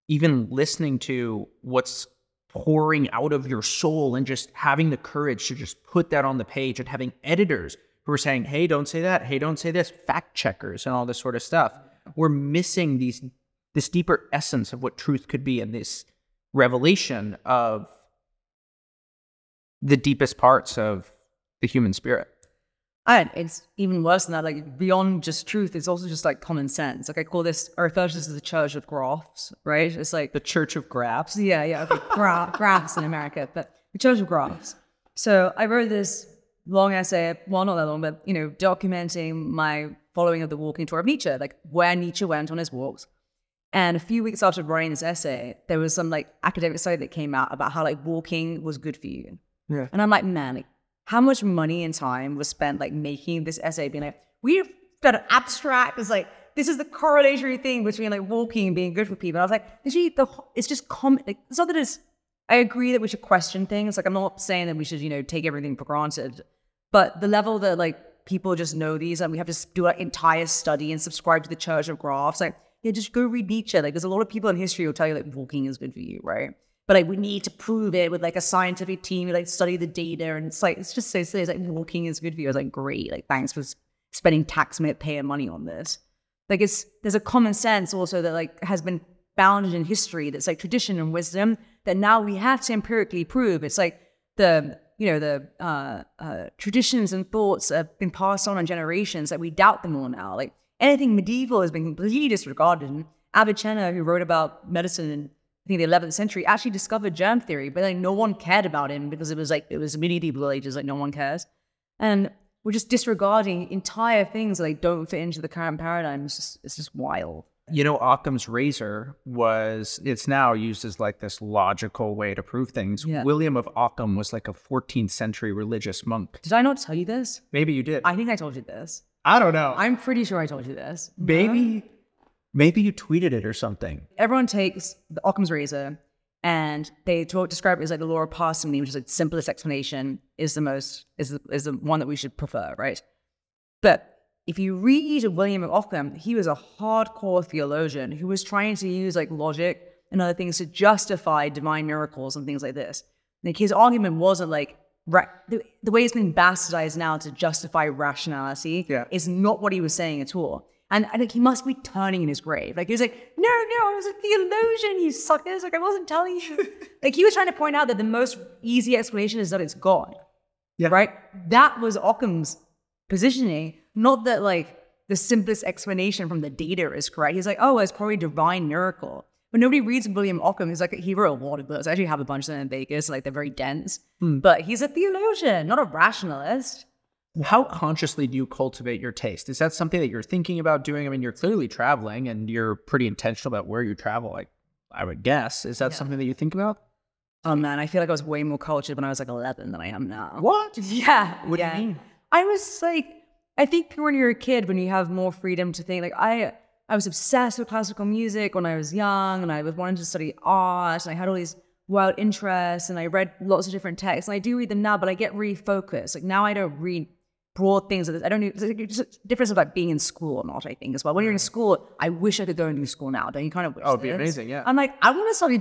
B: even listening to what's pouring out of your soul and just having the courage to just put that on the page and having editors who are saying, hey, don't say that, hey, don't say this, fact checkers and all this sort of stuff. We're missing these this deeper essence of what truth could be and this revelation of the deepest parts of the human spirit.
A: And it's even worse than that. Like beyond just truth, it's also just like common sense. Like I call this, I refer to this as the Church of Graphs, right? It's like
B: the Church of Graphs.
A: Yeah, yeah, okay. Gra- [LAUGHS] graphs in America, but the Church of Graphs. So I wrote this long essay, well, not that long, but you know, documenting my following of the walking tour of Nietzsche, like where Nietzsche went on his walks. And a few weeks after writing this essay, there was some like academic study that came out about how like walking was good for you.
B: Yeah.
A: And I'm like, man, like, how much money and time was spent like making this essay being like, we've got an abstract. It's like, this is the correlatory thing between like walking and being good for people. I was like, literally, the, it's just common. Like, it's not that it's, I agree that we should question things. Like, I'm not saying that we should, you know, take everything for granted. But the level that like people just know these and we have to do an entire study and subscribe to the Church of Graphs, like, yeah, just go read Nietzsche. Like there's a lot of people in history who will tell you like walking is good for you, right? But like we need to prove it with like a scientific team, we like study the data, and it's like it's just so silly. It's like walking is good for you. Like, great, like thanks for spending taxpayer money on this. Like it's there's a common sense also that like has been bounded in history that's like tradition and wisdom that now we have to empirically prove. It's like the you know the uh, uh, traditions and thoughts have been passed on on generations that we doubt them all now. Like anything medieval has been completely disregarded. And Avicenna, who wrote about medicine in I think the 11th century, actually discovered germ theory, but like no one cared about him because it was like it was medieval ages, like no one cares. And we're just disregarding entire things that like don't fit into the current paradigm. It's just it's just wild.
B: You know, Occam's razor was it's now used as like this logical way to prove things.
A: Yeah.
B: William of Occam was like a 14th century religious monk.
A: Did I not tell you this?
B: Maybe you did.
A: I think I told you this.
B: I don't know.
A: I'm pretty sure I told you this.
B: maybe maybe you tweeted it or something.
A: Everyone takes the Occam's razor and they talk, describe it as like the law of parsimony, which is like the simplest explanation, is the most is the, is the one that we should prefer, right? But if you read William of Ockham, he was a hardcore theologian who was trying to use like logic and other things to justify divine miracles and things like this. Like his argument wasn't like ra- the, the way it's been bastardized now to justify rationality
B: Yeah.
A: is not what he was saying at all. And I think he must be turning in his grave. Like he was like, no, no, I was a theologian, you suckers. Like I wasn't telling you. [LAUGHS] like he was trying to point out that the most easy explanation is that it's God.
B: Yeah.
A: Right? That was Occam's positioning. Not that like the simplest explanation from the data is correct. He's like, oh, it's probably divine miracle. But nobody reads William Ockham. He's like, he wrote a lot of books. I actually have a bunch of them in Vegas. Like they're very dense. Hmm. But he's a theologian, not a rationalist.
B: How consciously do you cultivate your taste? Is that something that you're thinking about doing? I mean, you're clearly traveling and you're pretty intentional about where you travel. Like, I would guess. Is that
A: Yeah.
B: something that you think about?
A: Oh man, I feel like I was way more cultured when I was like 11 than I am now.
B: What? [LAUGHS]
A: Yeah.
B: What do you mean?
A: I was like, I think when you're a kid, when you have more freedom to think, like I, I was obsessed with classical music when I was young, and I was wanting to study art, and I had all these wild interests, and I read lots of different texts, and I do read them now, but I get refocused. Like now, I don't read broad things. I don't. It's just a difference of like being in school or not. I think as well. When you're in school, I wish I could go and do school now. Don't you kind of wish?
B: Oh, it'd be amazing, yeah.
A: I'm like, I want to study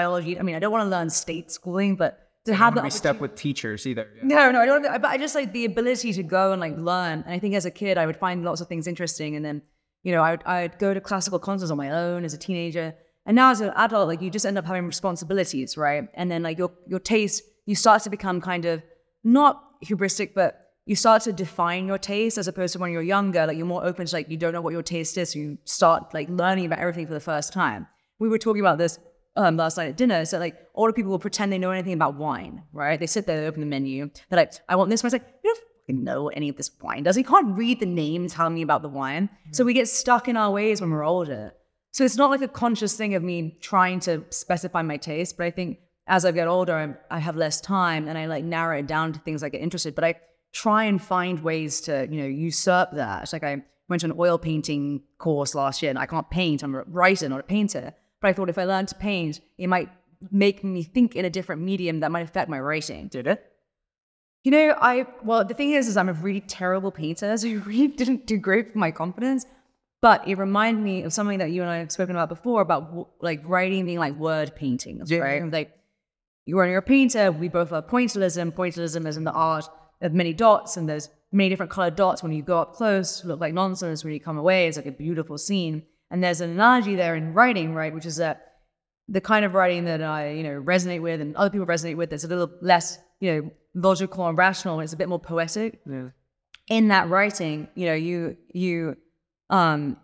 A: biology. I mean, I don't want to learn state schooling, but to have
B: we step with teachers either? Yeah.
A: no, no, I don't. But I just like the ability to go and like learn. And I think as a kid, I would find lots of things interesting, and then you know, I would I'd go to classical concerts on my own as a teenager. And now as an adult, like you just end up having responsibilities, right? And then like your your taste, you start to become kind of not hubristic, but you start to define your taste as opposed to when you're younger. Like you're more open to like you don't know what your taste is, so you start like learning about everything for the first time. We were talking about this um, last night at dinner. So like older people will pretend they know anything about wine, right? They sit there, they open the menu. They're like, I want this one. It's like, you don't fucking know any of this wine does. You can't read the name telling me about the wine. So we get stuck in our ways when we're older. So it's not like a conscious thing of me trying to specify my taste, but I think as I get older, I'm, I have less time and I like narrow it down to things I get interested. But I try and find ways to, you know, usurp that. Like I went to an oil painting course last year and I can't paint. I'm a writer, not a painter. But I thought if I learned to paint, it might make me think in a different medium that might affect my writing.
B: Did it?
A: You know, I well, the thing is, is I'm a really terrible painter, so [LAUGHS] it really didn't do great for my confidence. But it reminded me of something that you and I have spoken about before about w- like writing being like word paintings,
B: Yeah.
A: right? Like you you're a painter, we both are pointillism. Pointillism is in the art of many dots, and there's many different colored dots. When you go up close, look like nonsense. When you come away, it's like a beautiful scene. And there's an analogy there in writing, right? Which is that the kind of writing that I, you know, resonate with and other people resonate with that's a little less, you know, logical and rational. It's a bit more poetic.
B: Yeah.
A: In that writing, you know, you you um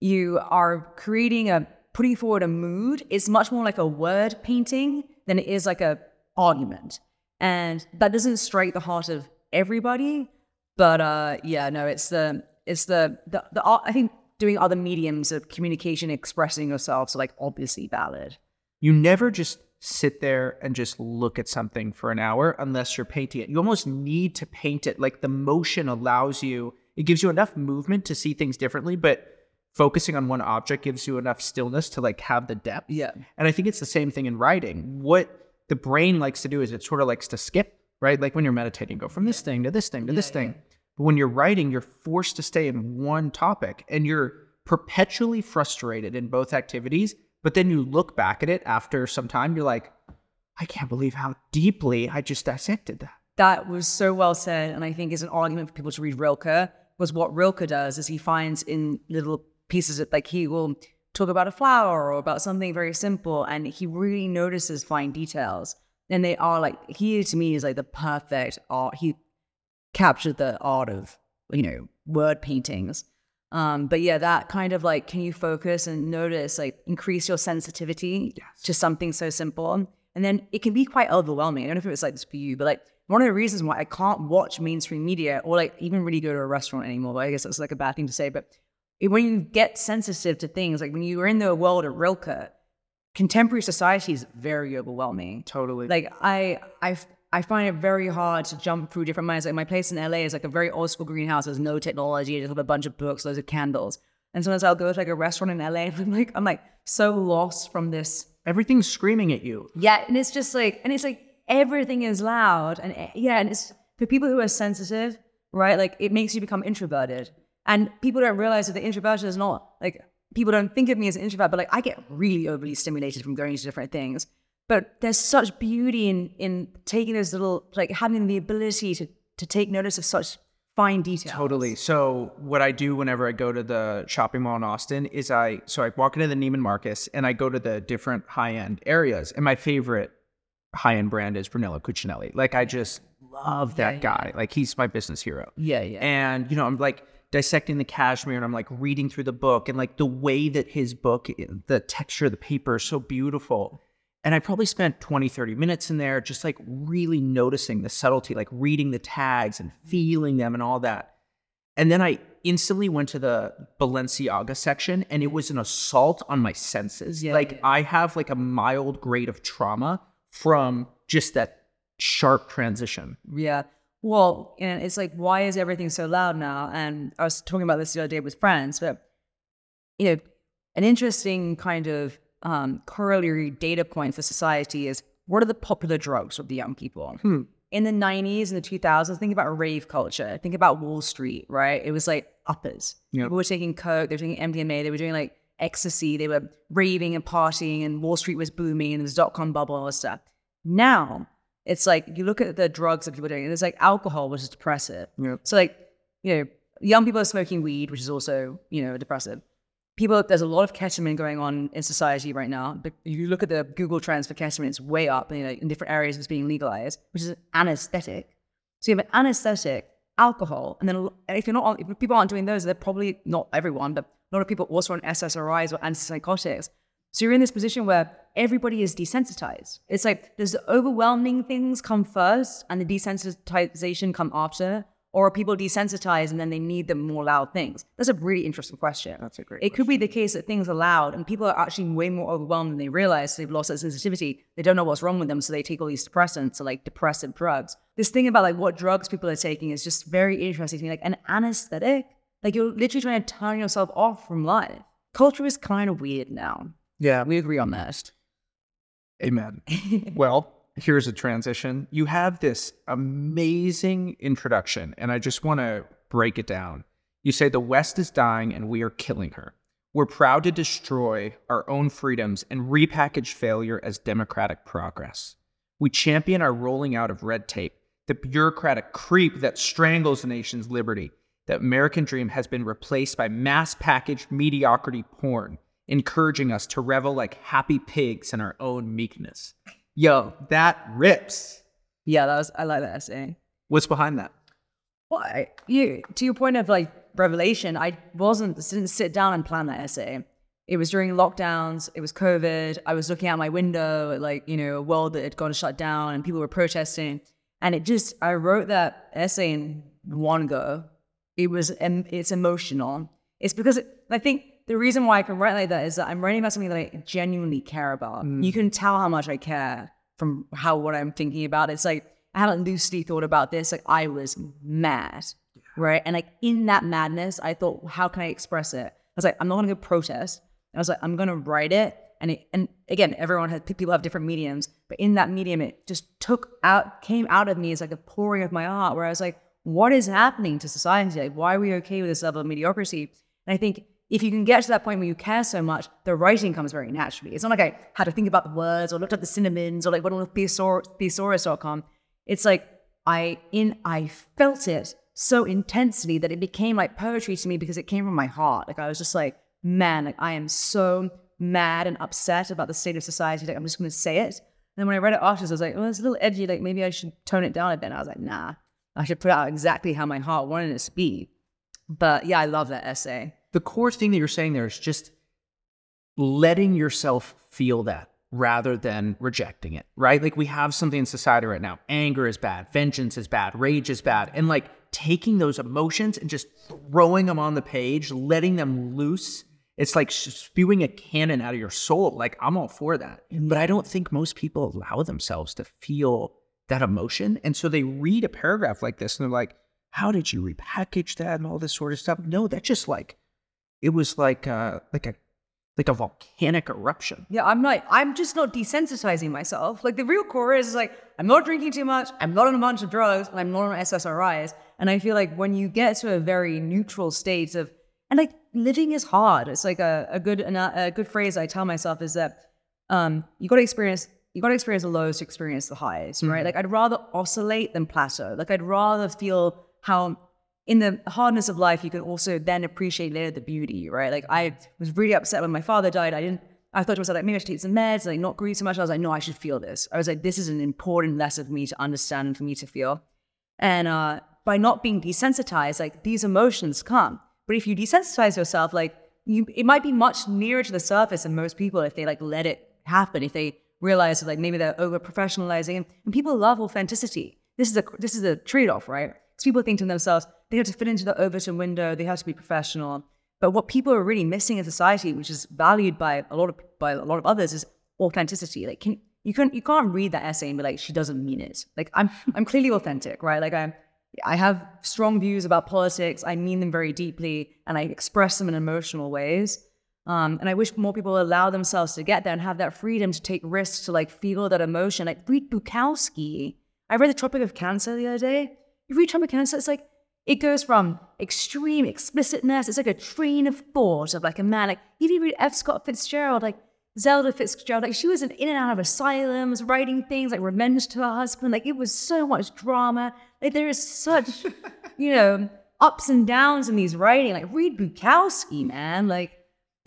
A: you are creating a putting forward a mood. It's much more like a word painting than it is like a argument. And that doesn't strike the heart of everybody. But uh yeah, no, it's the it's the the, the art I think doing other mediums of communication expressing yourself are like obviously valid.
B: You never just sit there and just look at something for an hour unless you're painting it. You almost need to paint it. Like the motion allows you, it gives you enough movement to see things differently, but focusing on one object gives you enough stillness to like have the depth.
A: Yeah.
B: And I think it's the same thing in writing. What the brain likes to do is it sort of likes to skip, right? Like when you're meditating, go from this thing to this thing to this
A: Yeah,
B: thing. But when you're writing, you're forced to stay in one topic and you're perpetually frustrated in both activities, but then you look back at it after some time, you're like, I can't believe how deeply I just dissected that.
A: That was so well said, and I think is an argument for people to read Rilke. Was what Rilke does is he finds in little pieces of like he will talk about a flower or about something very simple, and he really notices fine details, and they are like he to me is like the perfect art. He captured the art of you know word paintings. Um, but yeah, that kind of like, can you focus and notice, like, increase your sensitivity to something so simple? And then it can be quite overwhelming. I don't know if it was like this for you, but like one of the reasons why I can't watch mainstream media or like even really go to a restaurant anymore, but I guess that's like a bad thing to say, but when you get sensitive to things, like when you were in the world of Rilke, contemporary society is very overwhelming.
B: Totally.
A: Like I, I, I find it very hard to jump through different minds. Like my place in LA is like a very old school greenhouse. There's no technology. I just have a bunch of books, loads of candles. And sometimes I'll go to like a restaurant in LA and I'm like, I'm like so lost from this.
B: Everything's screaming at you.
A: Yeah, and it's just like, and it's like everything is loud, and eh, yeah, and it's for people who are sensitive, right? Like it makes you become introverted, and people don't realize that the introversion is not like people don't think of me as an introvert, but like I get really overly stimulated from going to different things. But there's such beauty in in taking those little like having the ability to to take notice of such fine details.
B: Totally. So what I do whenever I go to the shopping mall in Austin is I so I walk into the Neiman Marcus and I go to the different high end areas. And my favorite high end brand is Brunello Cucinelli. Like I just love that guy. Like he's my business hero.
A: Yeah, yeah.
B: And you know, I'm like dissecting the cashmere and I'm like reading through the book and like the way that his book, eh, the texture of the paper is so beautiful. And I probably spent 20, 30 minutes in there just like really noticing the subtlety, like reading the tags and feeling them and all that. And then I instantly went to the Balenciaga section and it was an assault on my senses.
A: Yeah,
B: like
A: yeah.
B: I have like a mild grade of trauma from just that sharp transition.
A: Yeah. Well, and it's like, why is everything so loud now? And I was talking about this the other day with friends, but you know, an interesting kind of um, corollary data point for society is what are the popular drugs of the young people? In the 90s and the 2000s, think about rave culture. Think about Wall Street, right? It was like uppers.
B: Yep.
A: People were taking coke, they were taking MDMA, they were doing like ecstasy, they were raving and partying, and Wall Street was booming, and there was dot com bubble and all this stuff. Now it's like you look at the drugs that people are doing, and it's like alcohol, which is depressive.
B: Yep.
A: So like, you know, young people are smoking weed, which is also, you know, depressive. People, there's a lot of ketamine going on in society right now. But you look at the Google trends for ketamine, it's way up. You know, in different areas, it's being legalized, which is an anesthetic. So you have an anesthetic, alcohol, and then if you're not, if people aren't doing those, they're probably not everyone, but a lot of people also on SSRIs or antipsychotics. So you're in this position where everybody is desensitized. It's like does the overwhelming things come first and the desensitization come after, or are people desensitized and then they need the more loud things? That's a really interesting question.
B: That's a great
A: It could be the case that things are loud and people are actually way more overwhelmed than they realize. They've lost that sensitivity. They don't know what's wrong with them, so they take all these depressants or like depressive drugs. This thing about like what drugs people are taking is just very interesting to me. Like an anesthetic, like you're literally trying to turn yourself off from life. Culture is kind of weird now.
B: Yeah.
A: We agree on that.
B: Amen. [LAUGHS] well, here's a transition. You have this amazing introduction, and I just want to break it down. You say the West is dying and we are killing her. We're proud to destroy our own freedoms and repackage failure as democratic progress. We champion our rolling out of red tape, the bureaucratic creep that strangles a nation's liberty. The American dream has been replaced by mass packaged mediocrity porn, encouraging us to revel like happy pigs in our own meekness. Yo, that rips.
A: Yeah, that was I like that essay.
B: What's behind that?
A: Well, I, you to your point of like revelation, I wasn't didn't sit down and plan that essay. It was during lockdowns. It was COVID. I was looking out my window at like you know a world that had gone shut down and people were protesting, and it just I wrote that essay in one go. It was it's emotional. It's because it, I think the reason why I can write like that is that I'm writing about something that I genuinely care about. Mm. You can tell how much I care from how what I'm thinking about. It's like I haven't loosely thought about this. Like I was mad, right? And like in that madness, I thought, how can I express it? I was like, I'm not gonna go protest. I was like, I'm gonna write it. And it, and again, everyone has people have different mediums, but in that medium, it just took out, came out of me as like a pouring of my heart, where I was like, what is happening to society? Like, why are we okay with this level of mediocrity? And I think if you can get to that point where you care so much, the writing comes very naturally. It's not like I had to think about the words or looked at the cinnamons or like went on thesaurus, thesaurus.com. It's like I in I felt it so intensely that it became like poetry to me because it came from my heart. Like I was just like, man, like I am so mad and upset about the state of society. Like I'm just gonna say it. And then when I read it afterwards, I was like, well, it's a little edgy. Like maybe I should tone it down a bit. And I was like, nah, I should put out exactly how my heart wanted it to be. But yeah, I love that essay.
B: The core thing that you're saying there is just letting yourself feel that rather than rejecting it, right? Like we have something in society right now. Anger is bad, vengeance is bad, rage is bad. And like taking those emotions and just throwing them on the page, letting them loose. It's like spewing a cannon out of your soul. Like I'm all for that. But I don't think most people allow themselves to feel that emotion. And so they read a paragraph like this and they're like, how did you repackage that and all this sort of stuff? No, that just like it was like uh like a like a volcanic eruption.
A: Yeah, I'm not. I'm just not desensitizing myself. Like the real core is like I'm not drinking too much. I'm not on a bunch of drugs. And I'm not on SSRIs. And I feel like when you get to a very neutral state of and like living is hard. It's like a, a good a good phrase I tell myself is that um you got to experience you got to experience the lows to experience the highs, right? Mm-hmm. Like I'd rather oscillate than plateau. Like I'd rather feel how in the hardness of life, you can also then appreciate later the beauty, right? Like I was really upset when my father died. I didn't. I thought to myself like maybe I should take some meds, like not grieve so much. I was like, no, I should feel this. I was like, this is an important lesson for me to understand and for me to feel. And uh, by not being desensitized, like these emotions come. But if you desensitize yourself, like you, it might be much nearer to the surface than most people if they like let it happen. If they realize that like maybe they're over professionalizing, and people love authenticity. This is a this is a trade off, right? Because people think to themselves, they have to fit into the Overton window, they have to be professional. But what people are really missing in society, which is valued by a lot of by a lot of others, is authenticity. Like can you can you can't read that essay and be like, she doesn't mean it. Like I'm [LAUGHS] I'm clearly authentic, right? Like I'm I have strong views about politics. I mean them very deeply and I express them in emotional ways. Um, and I wish more people allow themselves to get there and have that freedom to take risks to like feel that emotion. Like read Bukowski. I read The Tropic of Cancer the other day you read Tropic of Cancer, it's like it goes from extreme explicitness, it's like a train of thought of like a man. Like if you read F. Scott Fitzgerald, like Zelda Fitzgerald, like she was in and out of asylums, writing things like revenge to her husband. Like it was so much drama. Like there is such, [LAUGHS] you know, ups and downs in these writing. Like read Bukowski, man. Like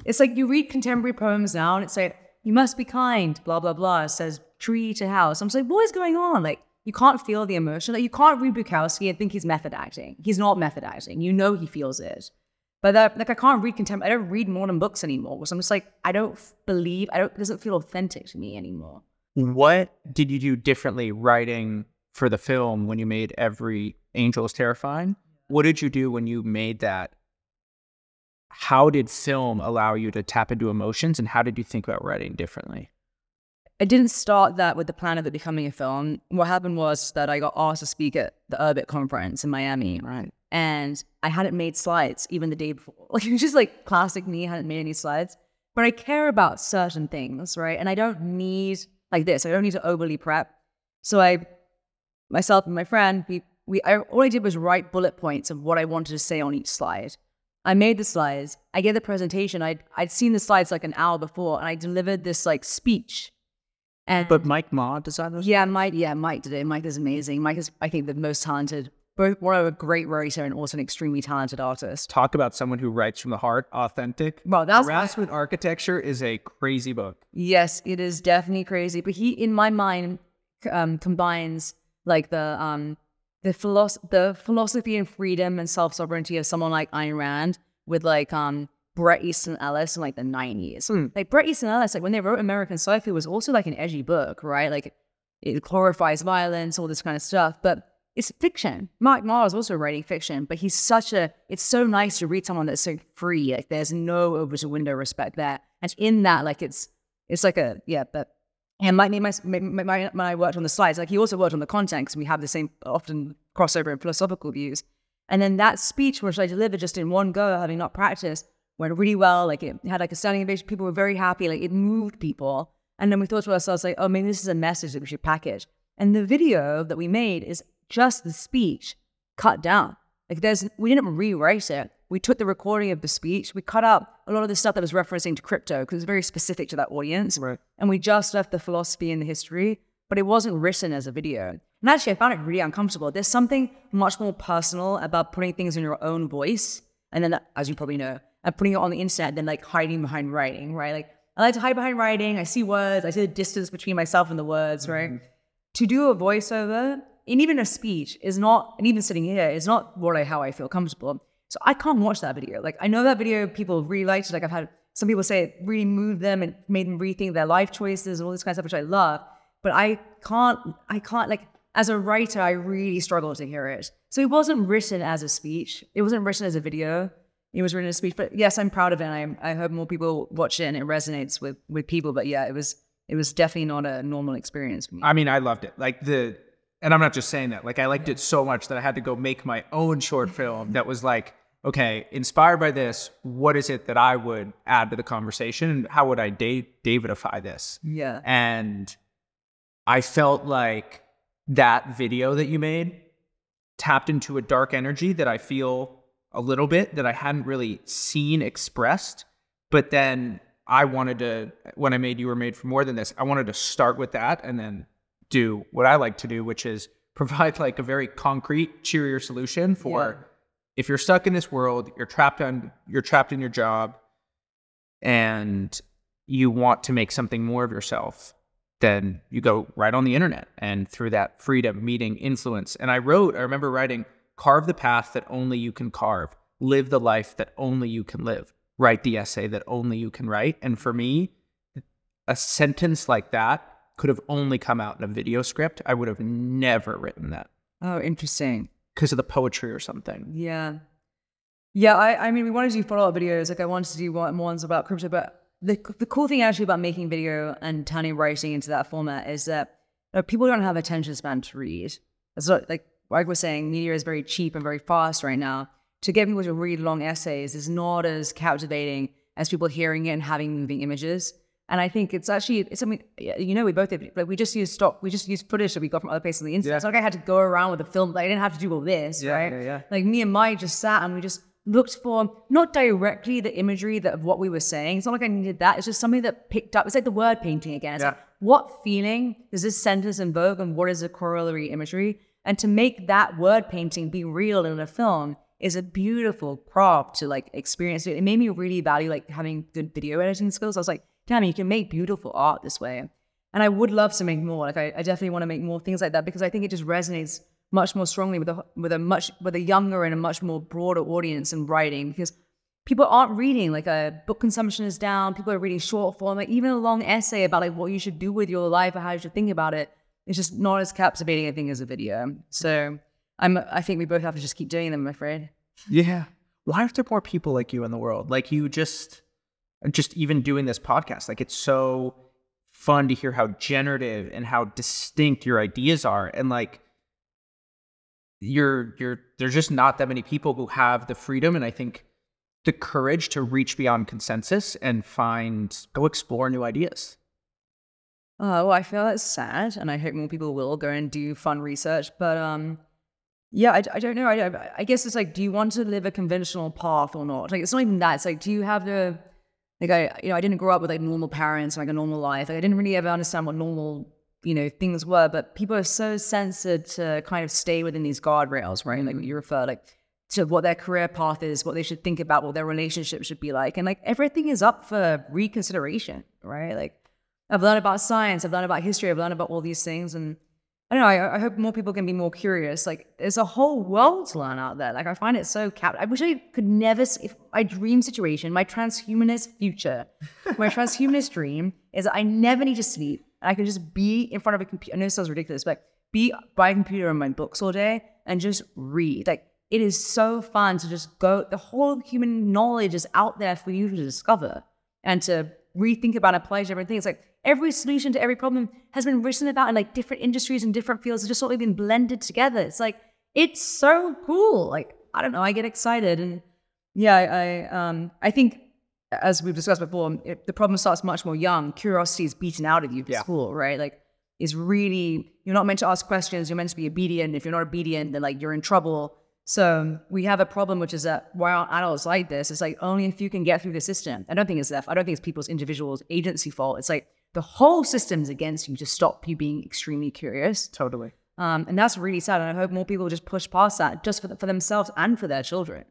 A: it's like you read contemporary poems now, and it's like you must be kind, blah blah blah. It says tree to house. I'm just like, what is going on? Like you can't feel the emotion. Like you can't read Bukowski and think he's method acting. He's not method acting. You know he feels it. But that, like I can't read contemporary. I don't read modern books anymore. So I'm just like I don't believe. I don't. It doesn't feel authentic to me anymore.
B: What did you do differently writing for the film when you made Every Angel is Terrifying? What did you do when you made that? How did film allow you to tap into emotions, and how did you think about writing differently?
A: I didn't start that with the plan of it becoming a film. What happened was that I got asked to speak at the Urbit conference in Miami.
B: Right.
A: And I hadn't made slides even the day before. [LAUGHS] Like it was just like classic me, hadn't made any slides. But I care about certain things, right? And I don't need like this. I don't need to overly prep. So I myself and my friend, we we I, all I did was write bullet points of what I wanted to say on each slide. I made the slides. I gave the presentation. I'd I'd seen the slides like an hour before, and I delivered this like speech
B: and but Mike Ma designed those.
A: Yeah, Mike. Yeah, Mike did it. Mike is amazing. Mike is, I think, the most talented. Both one of a great writer and also an extremely talented artist.
B: Talk about someone who writes from the heart, authentic.
A: Well, that's
B: Harassment my, Architecture is a crazy book.
A: Yes, it is definitely crazy. But he, in my mind, um, combines like the um the philosophy, the philosophy and freedom and self sovereignty of someone like Ayn Rand with like um Bret Easton Ellis in like the 90s. Mm. Like Bret Easton Ellis, like when they wrote American Psycho, was also like an edgy book, right? Like it glorifies violence, all this kind of stuff. But it's fiction. Mark Ma is also writing fiction, but he's such a. It's so nice to read someone that's so free. Like there's no Overton window respect there, and in that, like it's it's like a yeah. But and Mike, my, my, my, I worked on the slides, like he also worked on the content because we have the same often crossover in philosophical views. And then that speech, which I delivered just in one go, having not practiced, went really well. Like it had like a standing ovation. People were very happy. Like it moved people. And then we thought to ourselves, like, oh, maybe this is a message that we should package. And the video that we made is just the speech cut down. Like there's, we didn't rewrite it. We took the recording of the speech, we cut out a lot of the stuff that was referencing to crypto because it's very specific to that audience.
B: Right.
A: And we just left the philosophy and the history, but it wasn't written as a video. And actually, I found it really uncomfortable. There's something much more personal about putting things in your own voice. And then, as you probably know, and putting it on the internet than like hiding behind writing, right? Like, I like to hide behind writing. I see words, I see the distance between myself and the words, right? Mm-hmm. To do a voiceover, and even a speech is not, and even sitting here is not what I, how I feel comfortable. So I can't watch that video. Like I know that video people really liked. it. Like I've had some people say it really moved them and made them rethink their life choices and all this kind of stuff, which I love. But I can't, I can't like as a writer, I really struggle to hear it. So it wasn't written as a speech. It wasn't written as a video. It was written as a speech. But yes, I'm proud of it. And I, I hope more people watch it and it resonates with with people. But yeah, it was it was definitely not a normal experience for me.
B: I mean, I loved it. Like the, and I'm not just saying that. Like I liked it so much that I had to go make my own short film that was like, okay, inspired by this, what is it that I would add to the conversation, and how would I da- Davidify this?
A: yeah.
B: And I felt like that video that you made tapped into a dark energy that I feel a little bit that I hadn't really seen expressed. But then I wanted to, when I made You Were Made for More Than This, I wanted to start with that and then do what I like to do, which is [LAUGHS] provide like a very concrete, cheerier solution for
A: Yeah.
B: if you're stuck in this world, you're trapped on, you're trapped in your job, and you want to make something more of yourself, then you go right on the internet and through that freedom, meeting, influence. And I wrote, I remember writing, carve the path that only you can carve, live the life that only you can live, write the essay that only you can write. And for me, a sentence like that could have only come out in a video script. I would have never written that
A: Oh, interesting.
B: because of the poetry or something.
A: Yeah. Yeah, I, I mean, we wanted to do follow up videos. Like, I wanted to do one- more ones about crypto, but the, the cool thing actually about making video and turning writing into that format is that you know, people don't have attention span to read. It's not, like, like we're saying, media is very cheap and very fast right now. To get people to read long essays is not as captivating as people hearing it and having moving images. And I think it's actually it's something you know we both did, like we just use stock we just use footage that we got from other places on the internet.
B: Yeah.
A: It's not like I had to go around with a film. Like I didn't have to do all this,
B: Yeah,
A: right?
B: yeah, yeah.
A: Like me and Mike just sat and we just looked for not directly the imagery that of what we were saying. It's not like I needed that. It's just something that picked up. It's like the word painting again. It's
B: Yeah.
A: like what feeling does this sentence invoke and what is the corollary imagery? And to make that word painting be real in a film is a beautiful prop to like experience it. It made me really value like having good video editing skills. I was like, damn, you can make beautiful art this way. And I would love to make more. Like I, I definitely want to make more things like that because I think it just resonates much more strongly with a with a much with a younger and a much more broader audience in writing because people aren't reading like a book consumption is down. People are reading short form, like even a long essay about like what you should do with your life or how you should think about it. It's just not as captivating, I think, as a video. So I'm I think we both have to just keep doing them, I'm afraid.
B: Yeah. Why aren't there more people like you in the world? Like you just just even doing this podcast. Like it's so fun to hear how generative and how distinct your ideas are. And like you're you're there's just not that many people who have the freedom and I think the courage to reach beyond consensus and find go explore new ideas.
A: Oh, well, I feel that's sad, and I hope more people will go and do fun research. But um, yeah, I, I don't know. I, I- guess it's like, do you want to live a conventional path or not? Like, it's not even that. It's like, do you have the like I you know I didn't grow up with like normal parents, and like a normal life. Like I didn't really ever understand what normal you know things were. But people are so censored to kind of stay within these guardrails, right? Like you refer like to what their career path is, what they should think about, what their relationship should be like, and like everything is up for reconsideration, right? Like I've learned about science, I've learned about history, I've learned about all these things, and I don't know. I, I hope more people can be more curious. Like, there's a whole world to learn out there. Like, I find it so cap. I wish I could never. s- If my dream situation, my transhumanist future, my transhumanist dream is that I never need to sleep. I can just be in front of a computer. I know it sounds ridiculous, but be by a computer and my books all day and just read. Like, it is so fun to just go. The whole human knowledge is out there for you to discover and to rethink about and apply to different things. Like every solution to every problem has been written about in like different industries and different fields. It's just sort of been blended together. It's like it's so cool. Like I don't know, I get excited and yeah, I, I um I think as we've discussed before, it, the problem starts much more young. Curiosity is beaten out of you at
B: Yeah.
A: school, right? Like is really you're not meant to ask questions. You're meant to be obedient. If you're not obedient, then like you're in trouble. So we have a problem, which is that why aren't adults like this? It's like only if you can get through the system. I don't think it's that. I don't think it's people's individuals' agency fault. It's like the whole system's against you to stop you being extremely curious.
B: Totally.
A: Um, and that's really sad. And I hope more people just push past that just for, for themselves and for their children.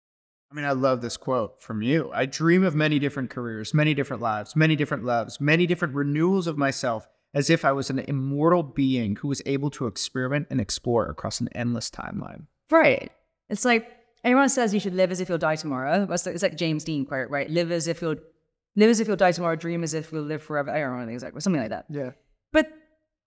B: I mean, I love this quote from you. I dream of many different careers, many different lives, many different loves, many different renewals of myself, as if I was an immortal being who was able to experiment and explore across an endless timeline.
A: Right. It's like everyone says you should live as if you'll die tomorrow. It's like, it's like James Dean quote, right? Live as if you'll live as if you'll die tomorrow. Dream as if you'll live forever. I don't know exactly something like that.
B: Yeah.
A: But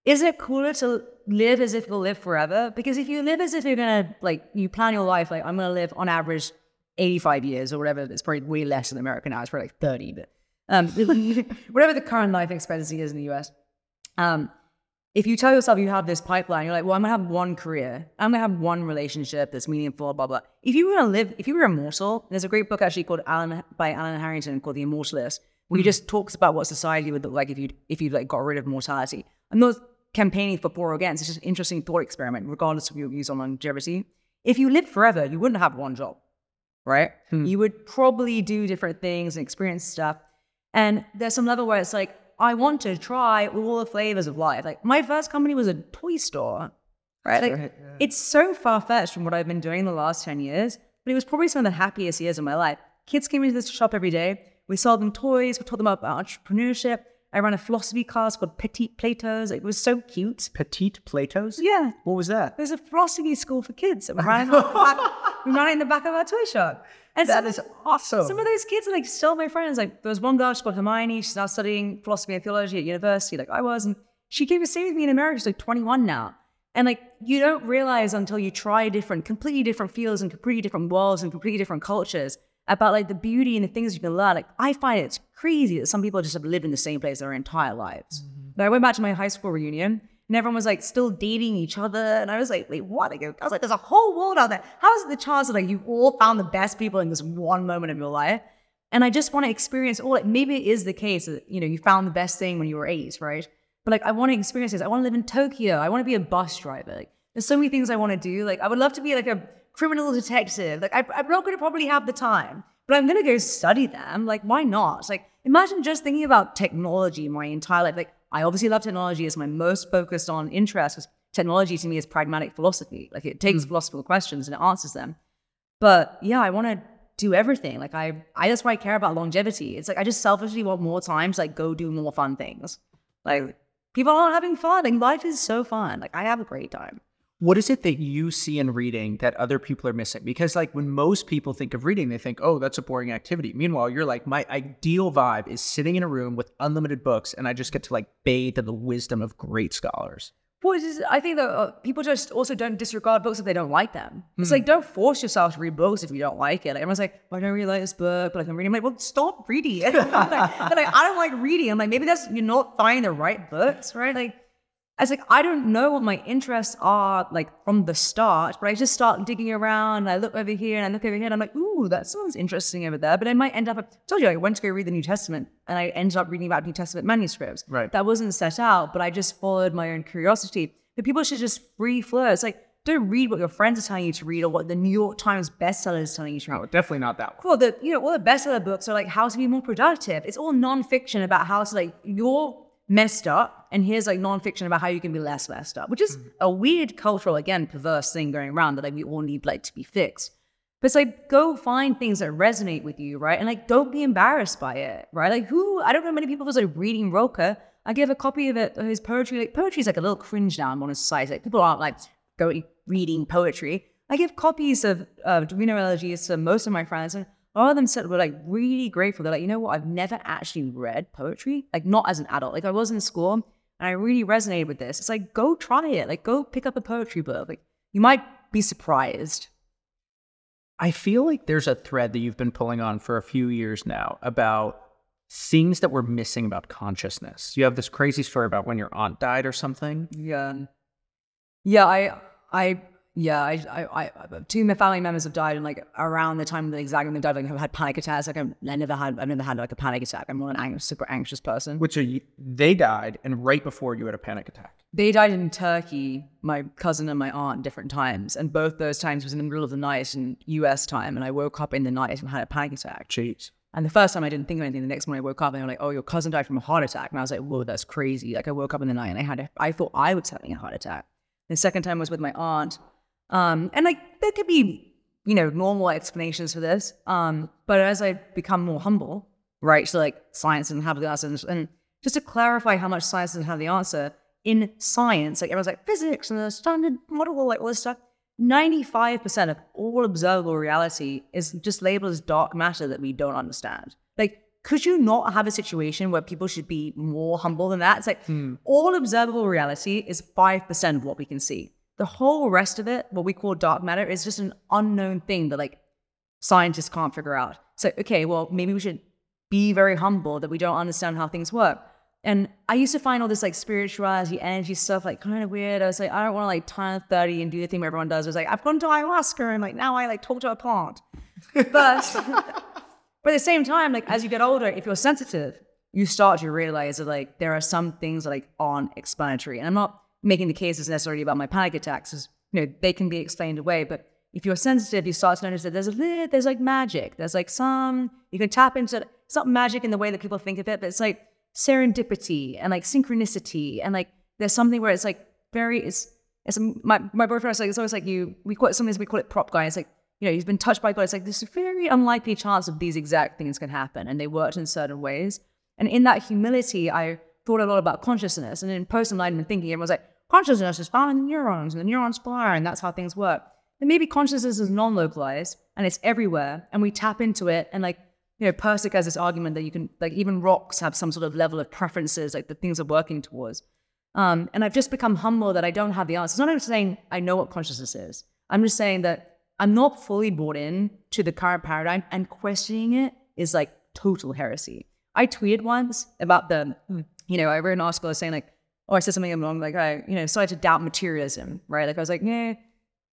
A: is it cooler to live as if you'll live forever? Because if you live as if you're gonna like you plan your life like I'm gonna live on average 85 years or whatever, it's probably way less in America now. It's probably like 30, but um, [LAUGHS] whatever the current life expectancy is in the US. Um, if you tell yourself you have this pipeline, you're like, well, I'm gonna have one career, I'm gonna have one relationship that's meaningful, blah blah. If you were gonna live, if you were immortal, there's a great book actually called Alan by Alan Harrington called The Immortalist, where he hmm. just talks about what society would look like if you if you like got rid of mortality. I'm not campaigning for or against. It's just an interesting thought experiment, regardless of your views on longevity. If you lived forever, you wouldn't have one job, right? Hmm. You would probably do different things and experience stuff. And there's some level where it's like, I want to try all the flavors of life. Like my first company was a toy store, right? Like
B: right,
A: it's so far fetched from what I've been doing the last 10 years, but it was probably some of the happiest years of my life. Kids came into this shop every day. We sold them toys. We taught them about entrepreneurship. I ran a philosophy class called Petit Platos. It was so cute.
B: Petite Platos?
A: Yeah.
B: What was that?
A: There's a philosophy school for kids. We [LAUGHS] ran, it back, we ran it in the back of our toy shop. And
B: That
A: some-
B: is awesome.
A: some of those kids are like still my friends. Like there was one girl, she's called Hermione. She's now studying philosophy and theology at university, like I was, and she came to stay with me in America. She's like 21 now. And like you don't realize until you try different, completely different fields and completely different worlds and completely different cultures about like the beauty and the things you can learn. Like I find it's crazy that some people just have lived in the same place their entire lives. Mm-hmm. But I went back to my high school reunion and everyone was like still dating each other. And I was like, wait, what? I, was like, there's a whole world out there. How is it the chance that like you all found the best people in this one moment of your life? And I just want to experience all. Like maybe it is the case that you know you found the best thing when you were eight, right? But like I want to experience this. I want to live in Tokyo. I want to be a bus driver. Like there's so many things I want to do. Like I would love to be like a criminal detective. Like I, I'm not going to probably have the time, but I'm going to go study them. Like why not? Like imagine just thinking about technology my entire life. Like I obviously love technology as my most focused on interest. Because technology to me is pragmatic philosophy. Like it takes hmm. philosophical questions and it answers them. But yeah, I want to do everything. Like I, I that's why I care about longevity. It's like I just selfishly want more time to like go do more fun things. Like people aren't having fun. Like life is so fun. Like I have a great time.
B: What is it that you see in reading that other people are missing? Because like when most people think of reading, they think, "Oh, that's a boring activity." Meanwhile, you're like, "My ideal vibe is sitting in a room with unlimited books, and I just get to like bathe in the wisdom of great scholars."
A: Well, just, I think that uh, people just also don't disregard books if they don't like them. It's like don't force yourself to read books if you don't like it. Like everyone's like, well, "I don't really like this book," but like I'm reading. I'm like, "Well, stop reading it." [LAUGHS] like, like, I don't like reading. I'm like, maybe that's you're not finding the right books, right? Like, I was like, I don't know what my interests are like from the start, but I just start digging around. And I look over here and I look over here, and I'm like, "Ooh, that sounds interesting over there." But I might end up. I told you, I went to go read the New Testament, and I ended up reading about New Testament manuscripts.
B: Right.
A: That wasn't set out, but I just followed my own curiosity. But people should just free flow. It's like don't read what your friends are telling you to read or what the New York Times bestseller is telling you to read.
B: No, definitely not that one.
A: Cool. The you know all the bestseller books are like how to be more productive. It's all nonfiction about how to like you're messed up, and here's like nonfiction about how you can be less messed up, which is a weird cultural again perverse thing going around that like we all need like to be fixed. But it's like go find things that resonate with you, right? And like don't be embarrassed by it, right? Like who I don't know many people who's like reading Rilke. I give a copy of it, of his poetry. Like poetry is like a little cringe now in modern society. Like people aren't like going reading poetry. I give copies of uh, Duino Elegies to most of my friends, and all of them said were like really grateful. They're like, you know what? I've never actually read poetry, like not as an adult. Like I was in school, and I really resonated with this. It's like go try it. Like go pick up a poetry book. Like you might be surprised.
B: I feel like there's a thread that you've been pulling on for a few years now about things that we're missing about consciousness. You have this crazy story about when your aunt died or something.
A: Yeah. Yeah, I I Yeah, I, I, I, two of my family members have died, and like around the time that exactly they died, like I've had panic attacks. Like um, I'm, I never had, I've never had like a panic attack. I'm not an ang- super anxious person.
B: Which are you, they died, and right before you had a panic attack.
A: They died in Turkey, my cousin and my aunt, different times, and both those times was in the middle of the night in U.S. time, and I woke up in the night and had a panic attack.
B: Jeez.
A: And the first time I didn't think of anything. The next morning I woke up and they were like, "Oh, your cousin died from a heart attack," and I was like, "Whoa, that's crazy!" Like I woke up in the night and I had, a, I thought I was having a heart attack. The second time was with my aunt, um, and like there could be, you know, normal explanations for this. Um, but as I become more humble, right, so like science doesn't have the answers, and just to clarify how much science doesn't have the answer in science, like everyone's like physics and the standard model, like all this stuff. 95% of all observable reality is just labeled as dark matter that we don't understand. Like, could you not have a situation where people should be more humble than that? It's like all observable reality is 5% of what we can see. The whole rest of it, what we call dark matter, is just an unknown thing that like scientists can't figure out. So, okay, well, maybe we should be very humble that we don't understand how things work. And I used to find all this like spirituality, energy stuff like kind of weird. I was like, I don't want to like turn 30 and do the thing where everyone does. I was like, I've gone to ayahuasca and like now I like talk to a plant. But [LAUGHS] but at the same time, like as you get older, if you're sensitive, you start to realize that like there are some things that like aren't explanatory. And I'm not making the case is necessarily about my panic attacks, Is, you know, they can be explained away. But if you're sensitive, you start to notice that there's a little, there's like magic. There's like some you can tap into. It's not magic in the way that people think of it, but it's like serendipity and like synchronicity and like there's something where it's like very it's it's my my boyfriend was like it's always like you we call it sometimes we call it prop guy. It's like you know he's been touched by God. It's like a very unlikely chance of these exact things can happen, and they worked in certain ways. And in that humility, I thought a lot about consciousness. And in post enlightenment thinking, everyone's like consciousness is found in the neurons, and the neurons fire, and that's how things work. And maybe consciousness is non-localized and it's everywhere, and we tap into it and like you know, Pirsig has this argument that you can, like, even rocks have some sort of level of preferences, like the things are working towards. Um, and I've just become humble that I don't have the answers. It's not even saying I know what consciousness is. I'm just saying that I'm not fully bought in to the current paradigm, and questioning it is like total heresy. I tweeted once about the, you know, I wrote an article saying like, oh, I said something along like I, you know, started to doubt materialism, right? Like I was like, yeah,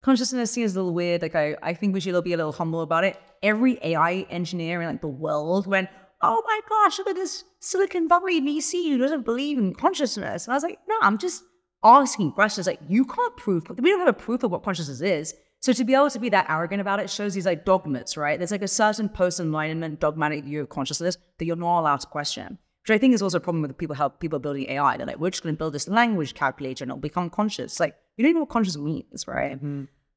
A: consciousness seems a little weird. Like I, I think we should all be a little humble about it. Every AI engineer in like the world went, oh my gosh, look at this Silicon Valley VC who doesn't believe in consciousness. And I was like, no, I'm just asking questions. Like you can't prove, we don't have a proof of what consciousness is. So to be able to be that arrogant about it shows these like dogmas, right? There's like a certain post-enlightenment dogmatic view of consciousness that you're not allowed to question. Which I think is also a problem with people how people building AI. They're like, we're just gonna build this language calculator and it'll become conscious. Like, you don't even know what conscious means, right?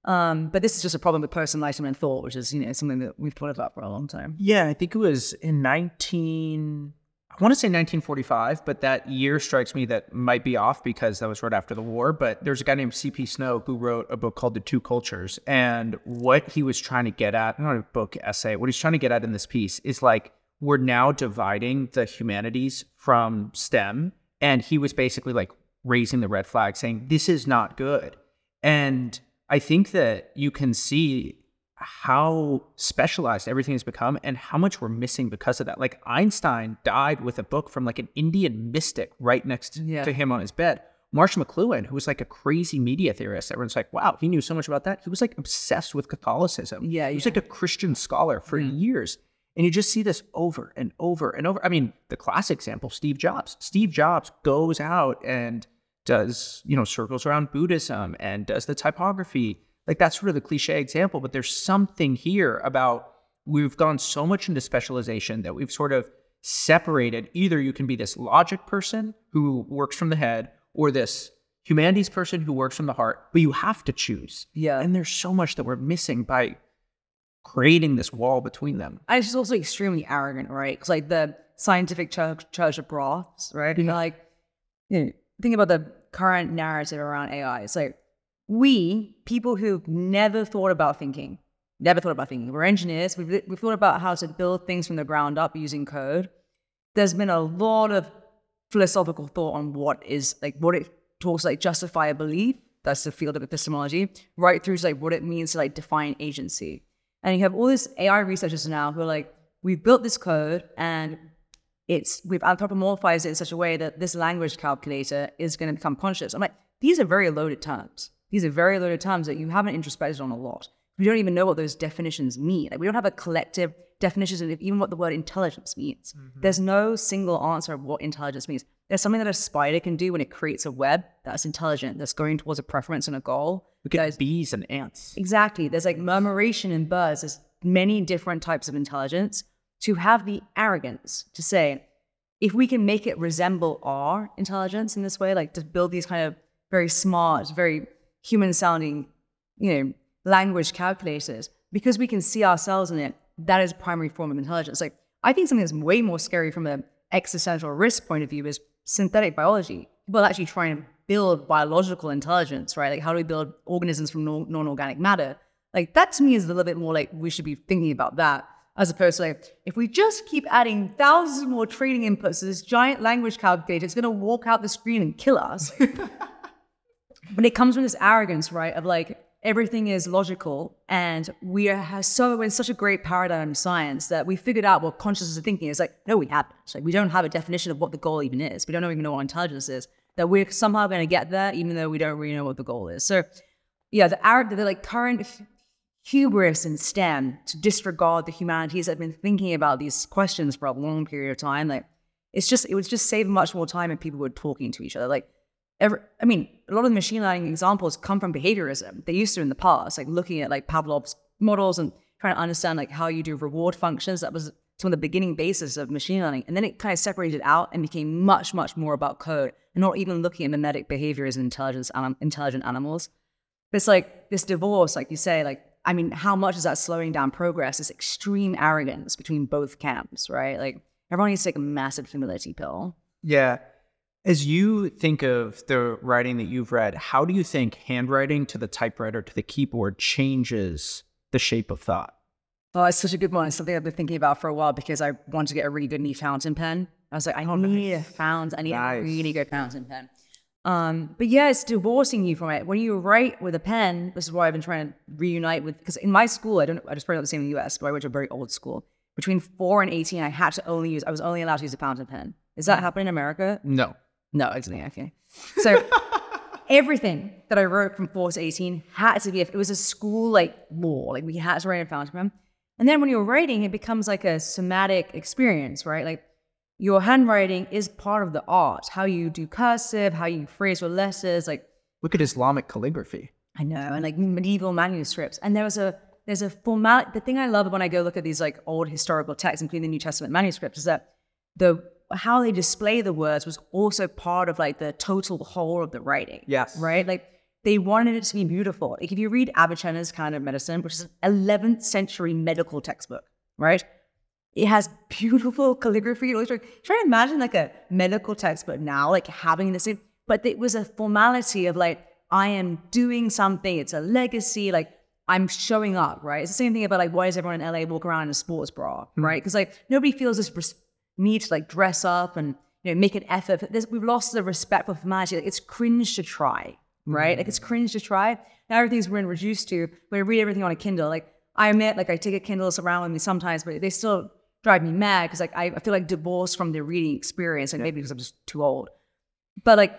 A: Um, but this is just a problem with post-enlightenment thought, which is, you know, something that we've thought about for a long time.
B: Yeah, I think it was in 19. I want to say 1945, but that year strikes me that might be off because that was right after the war. But there's a guy named C.P. Snow who wrote a book called The Two Cultures. And what he was trying to get at, not a book essay, what he's trying to get at in this piece is like, we're now dividing the humanities from STEM. And he was basically like raising the red flag, saying, this is not good. And I think that you can see how specialized everything has become and how much we're missing because of that. Like Einstein died with a book from like an Indian mystic right next
A: Yeah.
B: to him on his bed. Marshall McLuhan, who was like a crazy media theorist, everyone's like, wow, he knew so much about that. He was like obsessed with Catholicism.
A: Yeah,
B: he was
A: yeah.
B: like a Christian scholar for hmm. years. And you just see this over and over and over. I mean, the classic example, Steve Jobs. Steve Jobs goes out and does, you know, circles around Buddhism and does the typography. Like that's sort of the cliche example, but there's something here about we've gone so much into specialization that we've sort of separated either you can be this logic person who works from the head or this humanities person who works from the heart, but you have to choose.
A: Yeah.
B: And there's so much that we're missing by creating this wall between them.
A: And it's also extremely arrogant, right? Because like the scientific church, church of broths, right? And like, you know, think about the current narrative around AI. It's like we, people who've never thought about thinking, never thought about thinking. We're engineers. We've, we've thought about how to build things from the ground up using code. There's been a lot of philosophical thought on what is like what it talks like justify a belief. That's the field of epistemology, right through to like what it means to like define agency. And you have all these AI researchers now who are like, we've built this code and it's we've anthropomorphized it in such a way that this language calculator is going to become conscious. I'm like, these are very loaded terms, these are very loaded terms that you haven't introspected on a lot. We don't even know what those definitions mean. Like we don't have a collective definition of even what the word intelligence means. Mm-hmm. There's no single answer of what intelligence means. There's something that a spider can do when it creates a web that's intelligent, that's going towards a preference and a goal.
B: Look at bees and ants.
A: Exactly. There's like murmuration in birds. There's many different types of intelligence. To have the arrogance to say, if we can make it resemble our intelligence in this way, like to build these kind of very smart, very human sounding, you know, language calculators, because we can see ourselves in it, that is a primary form of intelligence. Like I think something that's way more scary from an existential risk point of view is synthetic biology. People actually try and build biological intelligence, right? Like how do we build organisms from non organic matter? Like that to me is a little bit more like we should be thinking about that as opposed to like if we just keep adding thousands more trading inputs to this giant language calculator, it's going to walk out the screen and kill us. [LAUGHS] but it comes from this arrogance, right? Of like everything is logical, and we are so in such a great paradigm of science that we figured out what consciousness is thinking is. Like no, we haven't. Like we don't have a definition of what the goal even is. We don't even know what intelligence is. That we're somehow going to get there, even though we don't really know what the goal is. So yeah, the arrogant, the like current hubris and STEM to disregard the humanities have been thinking about these questions for a long period of time. Like, it's just, it would just save much more time if people were talking to each other. Like, I mean, a lot of the machine learning examples come from behaviorism. They used to in the past, like looking at like Pavlov's models and trying to understand like how you do reward functions. That was some of the beginning basis of machine learning. And then it kind of separated out and became much, much more about code and not even looking at mimetic behaviors and intelligence, intelligent animals. But it's like this divorce, like you say, like I mean, how much is that slowing down progress? This extreme arrogance between both camps, right? Like everyone needs to take a massive humility pill.
B: Yeah. As you think of the writing that you've read, how do you think handwriting to the typewriter to the keyboard changes the shape of thought?
A: Oh, it's such a good one. It's something I've been thinking about for a while because I wanted to get a really good new fountain pen. I was like, I oh, need a fountain. I need nice. a really good fountain pen. Um, but yeah, it's divorcing you from it. When you write with a pen, this is why I've been trying to reunite with, because in my school, I don't, I just probably not the same in the US, but I went to a very old school. Between four and 18, I had to only use, I was only allowed to use a fountain pen. Is that happening in America?
B: No.
A: No, exactly. Okay. So everything that I wrote from four to 18 had to be, it was a school like law, like we had to write a fountain. And then when you're writing, it becomes like a somatic experience, right? Like your handwriting is part of the art. How you do cursive, how you phrase your letters, like
B: look at Islamic calligraphy.
A: I know, and like medieval manuscripts. And there was a there's a formal the thing I love when I go look at these like old historical texts, including the New Testament manuscripts, is that the how they display the words was also part of like the total whole of the writing.
B: Yes.
A: Right? Like they wanted it to be beautiful. Like if you read Avicenna's Canon of Medicine, which is an 11th century medical textbook, right? It has beautiful calligraphy. Try to imagine like a medical textbook now, like having this, but it was a formality of like, I am doing something. It's a legacy. Like I'm showing up, right? It's the same thing about like, why does everyone in LA walk around in a sports bra, mm right? Because like nobody feels this need to like dress up and you know make an effort. There's, we've lost the respect for formality. Like it's cringe to try, right? mm Like it's cringe to try. Now everything's been reduced to when I read everything on a Kindle. Like I admit, like I take a Kindle around with me sometimes, but they still drive me mad because like I, I, feel like divorced from the reading experience, and like, maybe because I'm just too old. But like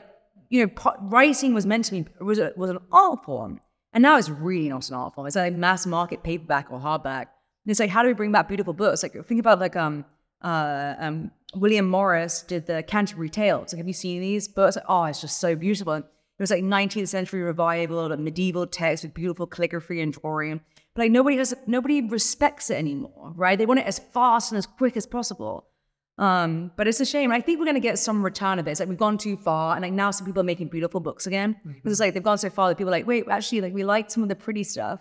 A: you know, writing was meant to be was a, was an art form, and now it's really not an art form. It's like mass market paperback or hardback. And it's like how do we bring back beautiful books? Like think about like um uh um William Morris did the Canterbury Tales. Like have you seen these books? Like, oh, it's just so beautiful. It was like 19th century revival of medieval text with beautiful calligraphy and drawing. But like nobody has nobody respects it anymore, right? They want it as fast and as quick as possible. Um, but it's a shame. I think we're gonna get some return of it. It's like we've gone too far, and like now some people are making beautiful books again. Mm-hmm. It's like they've gone so far that people are like, wait, actually, like we liked some of the pretty stuff.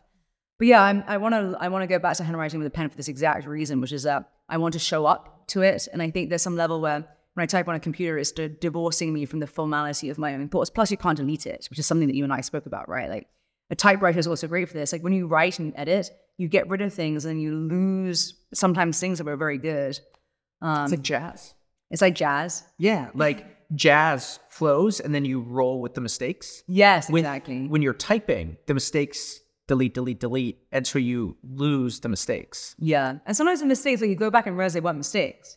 A: But yeah, I'm, i want to I want to go back to handwriting with a pen for this exact reason, which is that I want to show up to it, and I think there's some level where when I type on a computer, it's divorcing me from the formality of my own thoughts. Plus, you can't delete it, which is something that you and I spoke about, right? Like a typewriter is also great for this. Like when you write and edit, you get rid of things and you lose sometimes things that were very good.
B: Um, it's like jazz.
A: It's like jazz.
B: Yeah, like jazz flows and then you roll with the mistakes.
A: Yes,
B: when,
A: exactly.
B: When you're typing, the mistakes delete, delete, delete, and so you lose the mistakes.
A: Yeah, and sometimes the mistakes, like you go back and realize they weren't mistakes.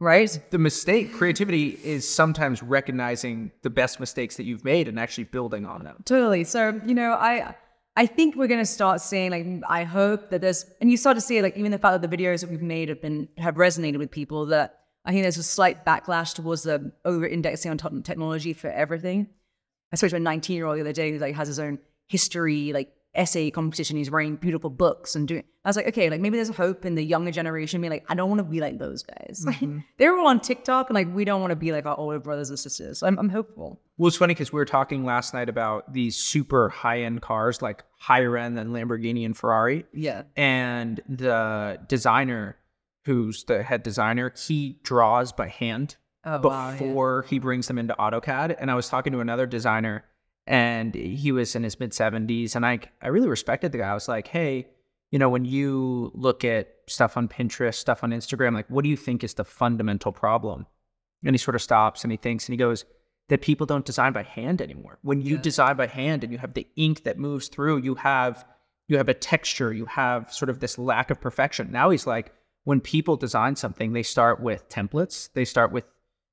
A: right?
B: The mistake, creativity is sometimes recognizing the best mistakes that you've made and actually building on them.
A: Totally. So, you know, I I think we're gonna start seeing like I hope that there's and you start to see like even the fact that the videos that we've made have been have resonated with people that I think there's a slight backlash towards the over indexing on t- technology for everything. I spoke to a 19 year old the other day who like has his own history like essay competition. He's writing beautiful books and doing. I was like, okay, like maybe there's a hope in the younger generation. Being like, I don't want to be like those guys.
B: Mm-hmm. [LAUGHS]
A: They're all on TikTok, and like we don't want to be like our older brothers and sisters. So I'm, I'm hopeful.
B: Well, it's funny because we were talking last night about these super high end cars, like higher end than Lamborghini and Ferrari.
A: Yeah.
B: And the designer, who's the head designer, he draws by hand
A: Oh wow. yeah.
B: before he brings them into AutoCAD. And I was talking to another designer, and he was in his mid 70s, and I I really respected the guy. I was like, hey, you know, when you look at stuff on Pinterest, stuff on Instagram, like, what do you think is the fundamental problem? And he sort of stops and he thinks and he goes, that people don't design by hand anymore. When you
A: Yeah.
B: design by hand and you have the ink that moves through, you have you have a texture, you have sort of this lack of perfection. Now he's like, when people design something, they start with templates, they start with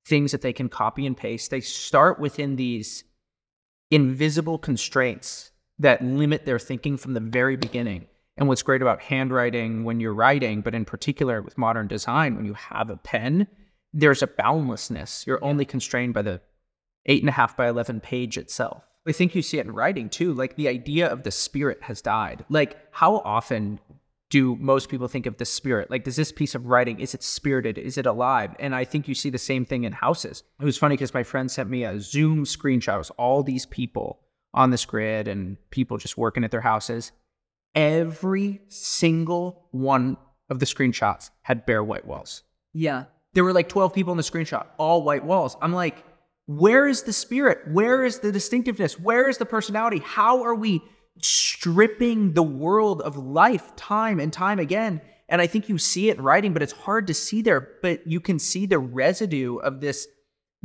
B: things that they can copy and paste. They start within these invisible constraints that limit their thinking from the very beginning. And what's great about handwriting when you're writing, but in particular with modern design, when you have a pen, there's a boundlessness. You're only constrained by the eight and a half by 11 page itself. I think you see it in writing too. Like the idea of the spirit has died. Like, how often do most people think of the spirit? Like, does this piece of writing, is it spirited? Is it alive? And I think you see the same thing in houses. It was funny because my friend sent me a Zoom screenshot. It was all these people on this grid and people just working at their houses. Every single one of the screenshots had bare white walls.
A: Yeah.
B: There were like 12 people in the screenshot, all white walls. I'm like, where is the spirit? Where is the distinctiveness? Where is the personality? How are we stripping the world of life time and time again? And I think you see it in writing, but it's hard to see there. But you can see the residue of this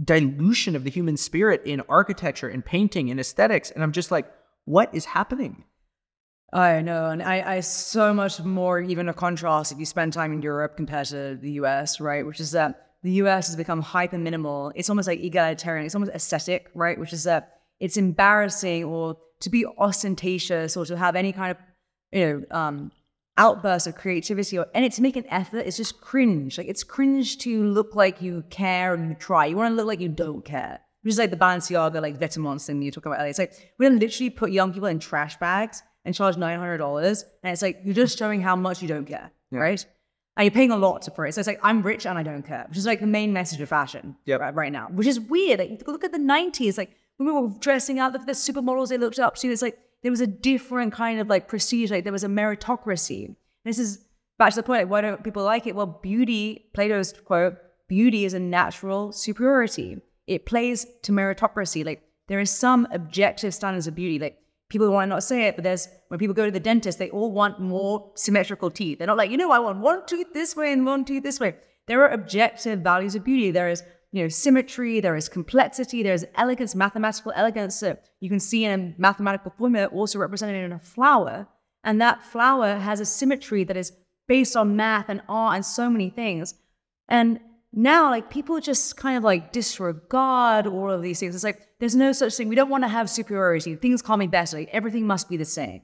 B: dilution of the human spirit in architecture and painting and aesthetics. And I'm just like, what is happening?
A: I know, and I, I so much more even a contrast if you spend time in Europe compared to the US, right? Which is that the US has become hyper minimal. It's almost like egalitarian. It's almost aesthetic, right? Which is that it's embarrassing or to be ostentatious or to have any kind of you know um, outburst of creativity or and to make an effort. It's just cringe. Like it's cringe to look like you care and you try. You want to look like you don't care. Which is like the Balenciaga like Vetements thing you talk about earlier. It's like we're gonna literally put young people in trash bags and charge nine hundred dollars, and it's like you're just showing how much you don't care, right? And you're paying a lot to for it. So it's like I'm rich and I don't care, which is like the main message of fashion
B: Yep.
A: right, right now, which is weird. Like look at the '90s, like we were dressing out, look at the supermodels they looked up to. It's like there was a different kind of like prestige, like there was a meritocracy. This is back to the point. Like, why don't people like it? Well, beauty, Plato's quote, beauty is a natural superiority. It plays to meritocracy. Like there is some objective standards of beauty. Like people want to not say it, but there's when people go to the dentist, they all want more symmetrical teeth. They're not like, you know, I want one tooth this way and one tooth this way. There are objective values of beauty. There is, you know, symmetry, there is complexity, there is elegance, mathematical elegance that you can see in a mathematical formula also represented in a flower. And that flower has a symmetry that is based on math and art and so many things. And now, like, people just kind of like disregard all of these things. It's like, there's no such thing. We don't want to have superiority. Things can't be better. Like, everything must be the same.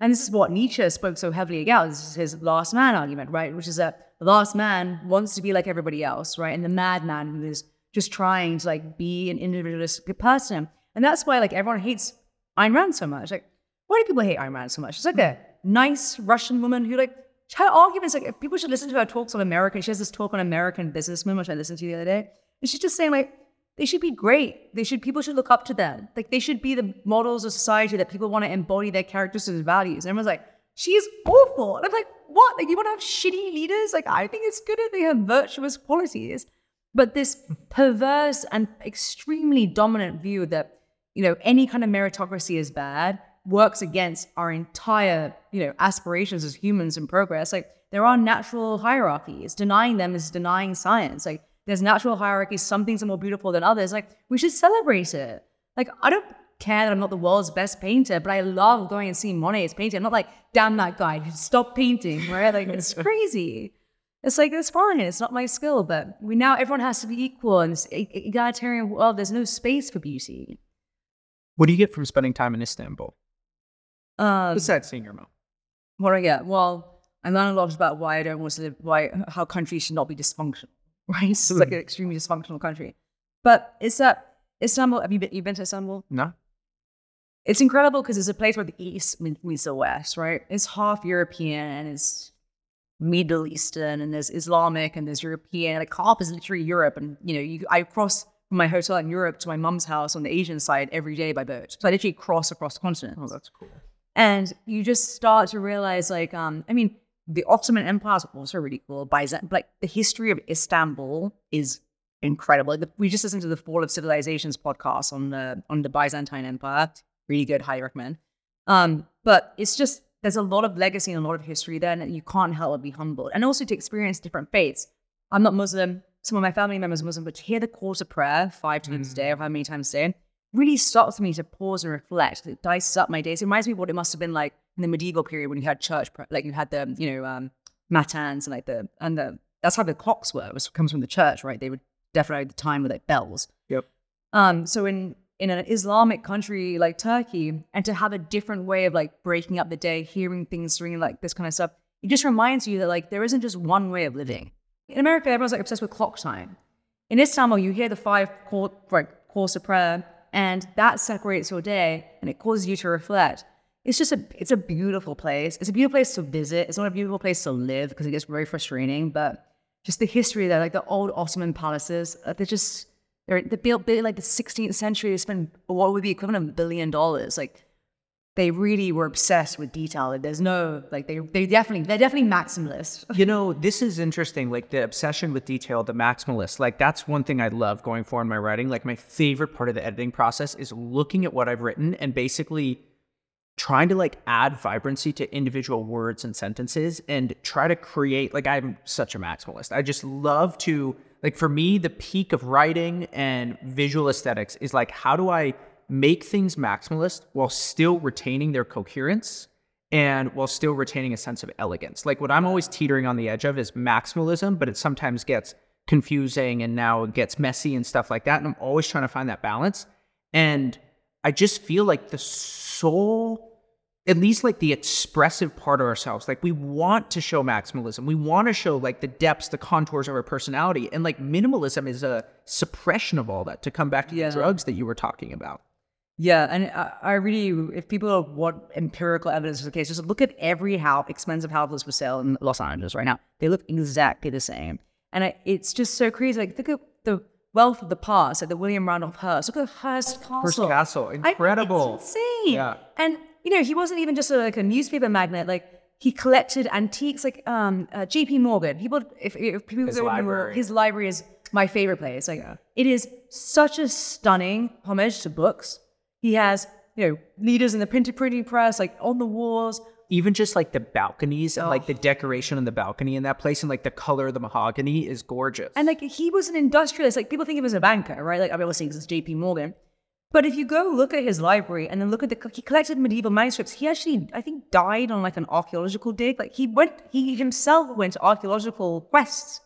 A: And this is what Nietzsche spoke so heavily about. This is his last man argument, right? Which is that the last man wants to be like everybody else, right? And the madman who is just trying to like be an individualistic person. And that's why like everyone hates Ayn Rand so much. Like, why do people hate Ayn Rand so much? She's like a nice Russian woman who like her arguments like people should listen to her talks on American. She has this talk on American businessmen, which I listened to the other day. And she's just saying like they should be great. They should people should look up to them. Like they should be the models of society that people want to embody their characters and values. And everyone's like, she's awful. And I'm like, what? Like you want to have shitty leaders? Like I think it's good if they have virtuous qualities. But this [LAUGHS] perverse and extremely dominant view that, you know, any kind of meritocracy is bad works against our entire, you know, aspirations as humans and progress. Like there are natural hierarchies. Denying them is denying science. Like there's natural hierarchy. Some things are more beautiful than others. Like we should celebrate it. Like I don't care that I'm not the world's best painter, but I love going and seeing Monet's painting. I'm not like, damn that guy, stop painting, right? Like [LAUGHS] it's crazy. It's like it's fine. It's not my skill, but we now everyone has to be equal and it's e- egalitarian. Well, there's no space for beauty.
B: What do you get from spending time in Istanbul
A: Um,
B: besides seeing your mom?
A: what do I get? Well, I learned a lot about why I don't want to live, why how countries should not be dysfunctional. Right? It's like an extremely dysfunctional country. But it's that Istanbul. Have you been? You've been to Istanbul?
B: No.
A: It's incredible because it's a place where the East meet- meets the West, right? It's half European and it's Middle Eastern and there's Islamic and there's European. Like half is literally Europe. And you know, you, I cross from my hotel in Europe to my mum's house on the Asian side every day by boat. So I literally cross across the continent.
B: Oh, that's cool.
A: And you just start to realize, like, um, I mean, the Ottoman Empire is also really cool. Byzant, like the history of Istanbul is incredible. We just listened to the Fall of Civilizations podcast on the on the Byzantine Empire. Really good, highly recommend. Um, but it's just there's a lot of legacy and a lot of history there, and you can't help but be humbled. And also to experience different faiths. I'm not Muslim. Some of my family members are Muslim, but to hear the call to prayer five times a day, or how many times a day, really stops me to pause and reflect. It dices up my days. It reminds me of what it must have been like in the medieval period when you had church, like you had the, you know, um, matins and like the, and the, that's how the clocks were. It was, comes from the church, right? They would definitely the time with like bells.
B: Yep.
A: Um, so in, in an Islamic country like Turkey, and to have a different way of like breaking up the day, hearing things, doing like this kind of stuff, it just reminds you that like there isn't just one way of living. In America, everyone's like obsessed with clock time. In Istanbul, you hear the five call, right, calls to prayer, and that separates your day, and it causes you to reflect. It's just a, it's a beautiful place. It's a beautiful place to visit. It's not a beautiful place to live because it gets very frustrating. But just the history there, like the old Ottoman palaces, uh, they're just they're they built, built like the 16th century. They spent what would be equivalent of a billion dollars. Like they really were obsessed with detail. There's no like they they definitely they're definitely maximalist.
B: You know, this is interesting. Like the obsession with detail, the maximalist. Like that's one thing I love going for in my writing. Like my favorite part of the editing process is looking at what I've written and basically trying to like add vibrancy to individual words and sentences and try to create like I'm such a maximalist. I just love to like for me the peak of writing and visual aesthetics is like how do I make things maximalist while still retaining their coherence and while still retaining a sense of elegance. Like what I'm always teetering on the edge of is maximalism, but it sometimes gets confusing and now it gets messy and stuff like that. And I'm always trying to find that balance. And I just feel like the soul, at least like the expressive part of ourselves, like we want to show maximalism. We want to show like the depths, the contours of our personality. And like minimalism is a suppression of all that to come back to
A: Yeah.
B: the drugs that you were talking about.
A: Yeah, and I, I really, if people want empirical evidence of the case, just look at every house, expensive houses for sale in Los Angeles right now. They look exactly the same, and I, it's just so crazy. Like, look at the wealth of the past, at the William Randolph Hearst. Look at Hearst Castle.
B: Hearst Castle,
A: I-
B: incredible.
A: it's insane.
B: Yeah.
A: and you know, he wasn't even just a, like a newspaper magnate. Like, he collected antiques, like um, uh, J.P. Morgan. People, if, if people
B: His
A: don't
B: library.
A: his library is my favorite place. Like, it is such a stunning homage to books. He has, you know, leaders in the printed printing press, like on the walls.
B: Even just like the balconies and like the decoration on the balcony in that place and like the color of the mahogany is gorgeous.
A: And like he was an industrialist. Like people think of him as a banker, right? Like I mean, obviously it's J.P. Morgan. But if you go look at his library and then look at the he collected medieval manuscripts, he actually I think died on like an archaeological dig. Like he went, he himself went to archaeological quests.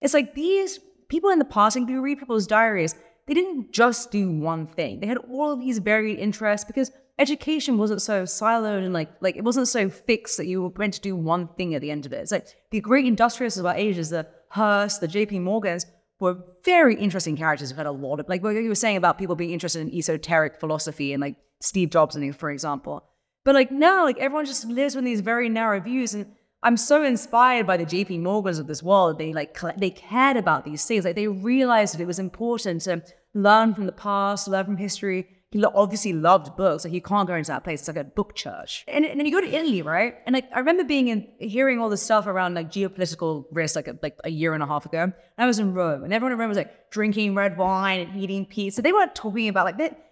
A: It's like these people in the past, and if you read people's diaries, they didn't just do one thing. They had all of these varied interests because education wasn't so siloed and like like it wasn't so fixed that you were meant to do one thing at the end of it. It's like the great industrialists of our ages, the Hearst, the J.P. Morgans, were very interesting characters who had a lot of like what you were saying about people being interested in esoteric philosophy and like Steve Jobs and for example. But like now, like everyone just lives with these very narrow views, and I'm so inspired by the J.P. Morgans of this world. They like they cared about these things. Like they realized that it was important to learn from the past, learn from history. He obviously loved books. Like you can't go into that place. It's like a book church. And, and then you go to Italy, right? And like I remember being in hearing all this stuff around like geopolitical risk like a, like a year and a half ago. I was in Rome, and everyone in Rome was like drinking red wine and eating pizza. They weren't talking about like that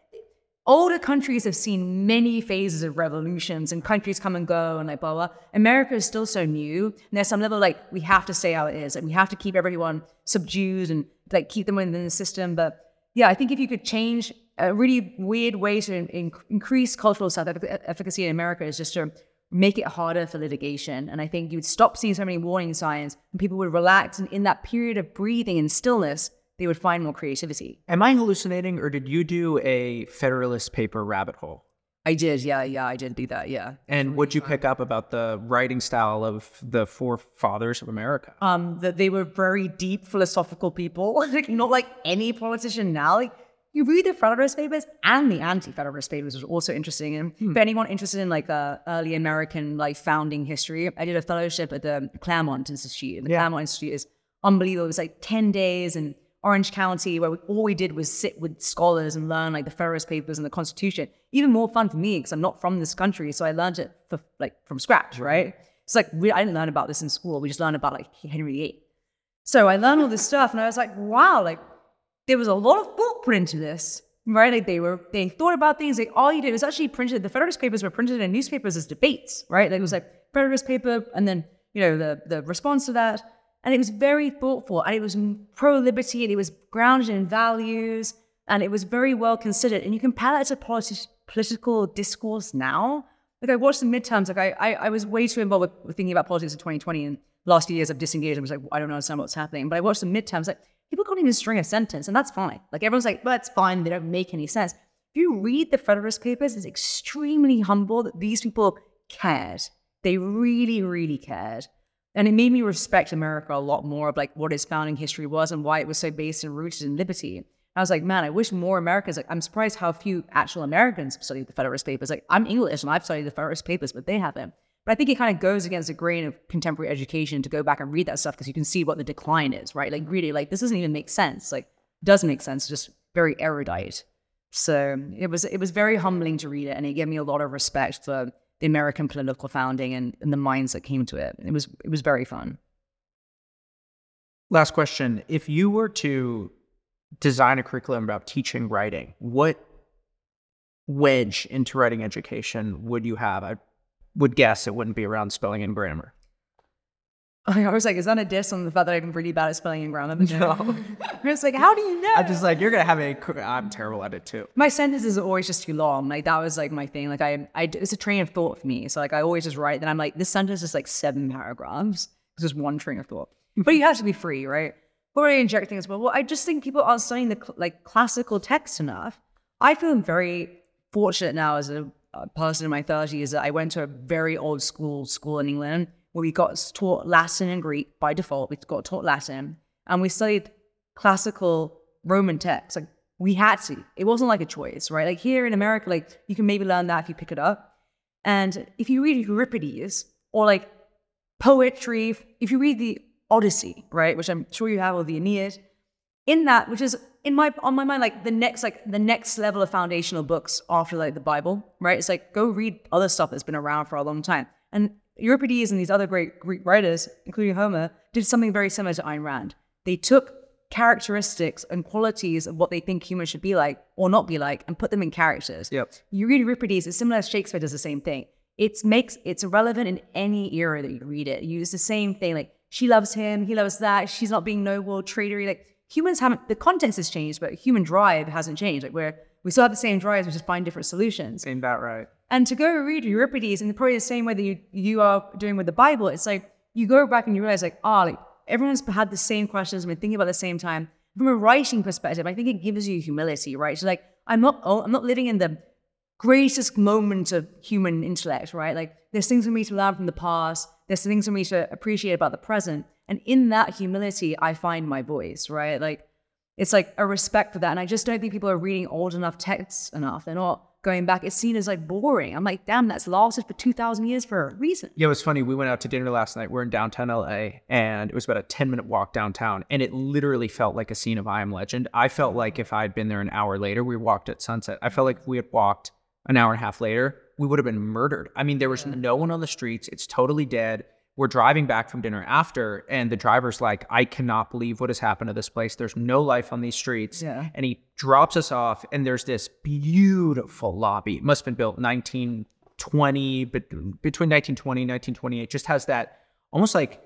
A: older countries have seen many phases of revolutions and countries come and go and like blah blah. America is still so new. And there's some level like we have to stay how it is and we have to keep everyone subdued and like keep them within the system. But yeah, I think if you could change a really weird way to in- increase cultural self efficacy in America is just to make it harder for litigation. And I think you'd stop seeing so many warning signs and people would relax. And in that period of breathing and stillness, they would find more creativity.
B: Am I hallucinating or did you do a Federalist paper rabbit hole?
A: I did, yeah, yeah, I did do that, yeah.
B: And what'd you pick up about the writing style of the forefathers of America?
A: Um, that they were very deep philosophical people, [LAUGHS] like not like any politician now. Like you read the Federalist Papers and the Anti-Federalist Papers, which is also interesting. And hmm. for anyone interested in like uh, early American like founding history, I did a fellowship at the Claremont Institute. And the yeah. Claremont Institute is unbelievable. It was like ten days and Orange County, where we, all we did was sit with scholars and learn like the Federalist Papers and the Constitution. Even more fun for me because I'm not from this country, so I learned it for, like from scratch, right? It's like we, I didn't learn about this in school. We just learned about like Henry VIII. So I learned all this stuff, and I was like, wow, like there was a lot of thought put into this, right? Like they were they thought about things. Like all you did was actually printed. The Federalist Papers were printed in newspapers as debates, right? Like it was like Federalist paper, and then you know the the response to that and it was very thoughtful and it was pro liberty and it was grounded in values and it was very well considered. And you compare that to politi- political discourse now. Like I watched the midterms, like I, I, I was way too involved with, with, thinking about politics in 2020 and last few years I've disengaged. I was like, I don't understand what's happening. But I watched the midterms, like people can't even string a sentence and that's fine. Like everyone's like, well, that's fine. They don't make any sense. If you read the Federalist Papers, it's extremely humble that these people cared. They really, really cared. And it made me respect America a lot more of like what its founding history was and why it was so based and rooted in liberty. I was like, man, I wish more Americans, like, I'm surprised how few actual Americans studied the Federalist Papers. Like, I'm English and I've studied the Federalist Papers, but they haven't. But I think it kind of goes against the grain of contemporary education to go back and read that stuff because you can see what the decline is, right? Like, really, like, this doesn't even make sense. Like, does make sense, just very erudite. So it was it was very humbling to read it, and it gave me a lot of respect for the American political founding and, and the minds that came to it. It was it was very fun.
B: Last question: If you were to design a curriculum about teaching writing, what wedge into writing education would you have? I would guess it wouldn't be around spelling and grammar. [LAUGHS]
A: I was like, is that a diss on the fact that I'm really bad at spelling and grammar? No. [LAUGHS] I was like, how do you know?
B: I'm just like, you're gonna have a. I'm terrible at it too.
A: My sentences are always just too long. Like that was like my thing. Like I, I, it's a train of thought for me. So like I always just write. Then I'm like, this sentence is like seven paragraphs. It's just one train of thought. [LAUGHS] but you have to be free, right? But I inject things. Well, well, I just think people aren't studying the like classical text enough. I feel very fortunate now as a, a person in my 30s that I went to a very old school school in England where we got taught Latin and Greek by default. We got taught Latin and we studied classical Roman texts. Like we had to. It wasn't like a choice, right? Like here in America, like you can maybe learn that if you pick it up. And if you read Euripides or like poetry, if you read the Odyssey, right, which I'm sure you have, or the Aeneid, in that, which is in my on my mind, like the next like the next level of foundational books after like the Bible, right? It's like go read other stuff that's been around for a long time. And Euripides and these other great Greek writers, including Homer, did something very similar to Ayn Rand. They took characteristics and qualities of what they think humans should be like or not be like and put them in characters.
B: Yep.
A: You read Euripides, it's similar as Shakespeare does the same thing. It makes it's relevant in any era that you read it. You use the same thing, like she loves him, he loves that, she's not being noble, traitory. Like humans haven't the context has changed, but human drive hasn't changed. Like we're we still have the same drives, we just find different solutions.
B: Ain't that right?
A: And to go read Euripides in probably the same way that you, you are doing with the Bible, it's like you go back and you realize like, ah, oh, like everyone's had the same questions, and been thinking about the same time. From a writing perspective, I think it gives you humility, right? So like I'm not I'm not living in the greatest moment of human intellect, right? Like there's things for me to learn from the past, there's things for me to appreciate about the present. And in that humility, I find my voice, right? Like it's like a respect for that. And I just don't think people are reading old enough texts enough. They're not going back, it's seen as like boring. I'm like, damn, that's lasted for 2,000 years for a reason.
B: Yeah, it was funny. We went out to dinner last night. We're in downtown LA, and it was about a 10 minute walk downtown. And it literally felt like a scene of I Am Legend. I felt like if I had been there an hour later, we walked at sunset. I felt like if we had walked an hour and a half later, we would have been murdered. I mean, there was no one on the streets. It's totally dead we're driving back from dinner after, and the driver's like, I cannot believe what has happened to this place. There's no life on these streets.
A: Yeah.
B: And he drops us off, and there's this beautiful lobby. It must have been built 1920, but between 1920 and 1928. Just has that almost like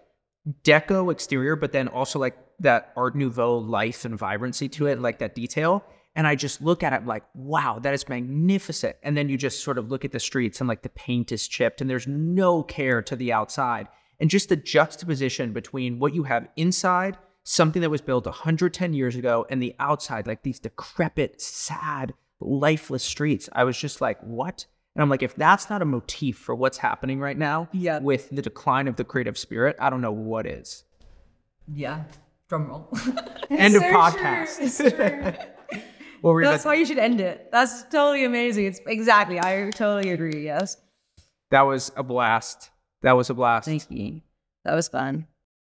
B: deco exterior, but then also like that Art Nouveau life and vibrancy to it, like that detail. And I just look at it like, wow, that is magnificent. And then you just sort of look at the streets and like the paint is chipped and there's no care to the outside. And just the juxtaposition between what you have inside, something that was built 110 years ago, and the outside, like these decrepit, sad, lifeless streets. I was just like, what? And I'm like, if that's not a motif for what's happening right now
A: Yeah.
B: with the decline of the creative spirit, I don't know what is.
A: Yeah. Drum roll.
B: End of
A: so
B: podcast.
A: True. It's true.
B: What were you
A: That's
B: about-
A: how you should end it. That's totally amazing. It's exactly. I totally agree. Yes.
B: that was a blast. That was a blast.
A: Thank you. That was fun.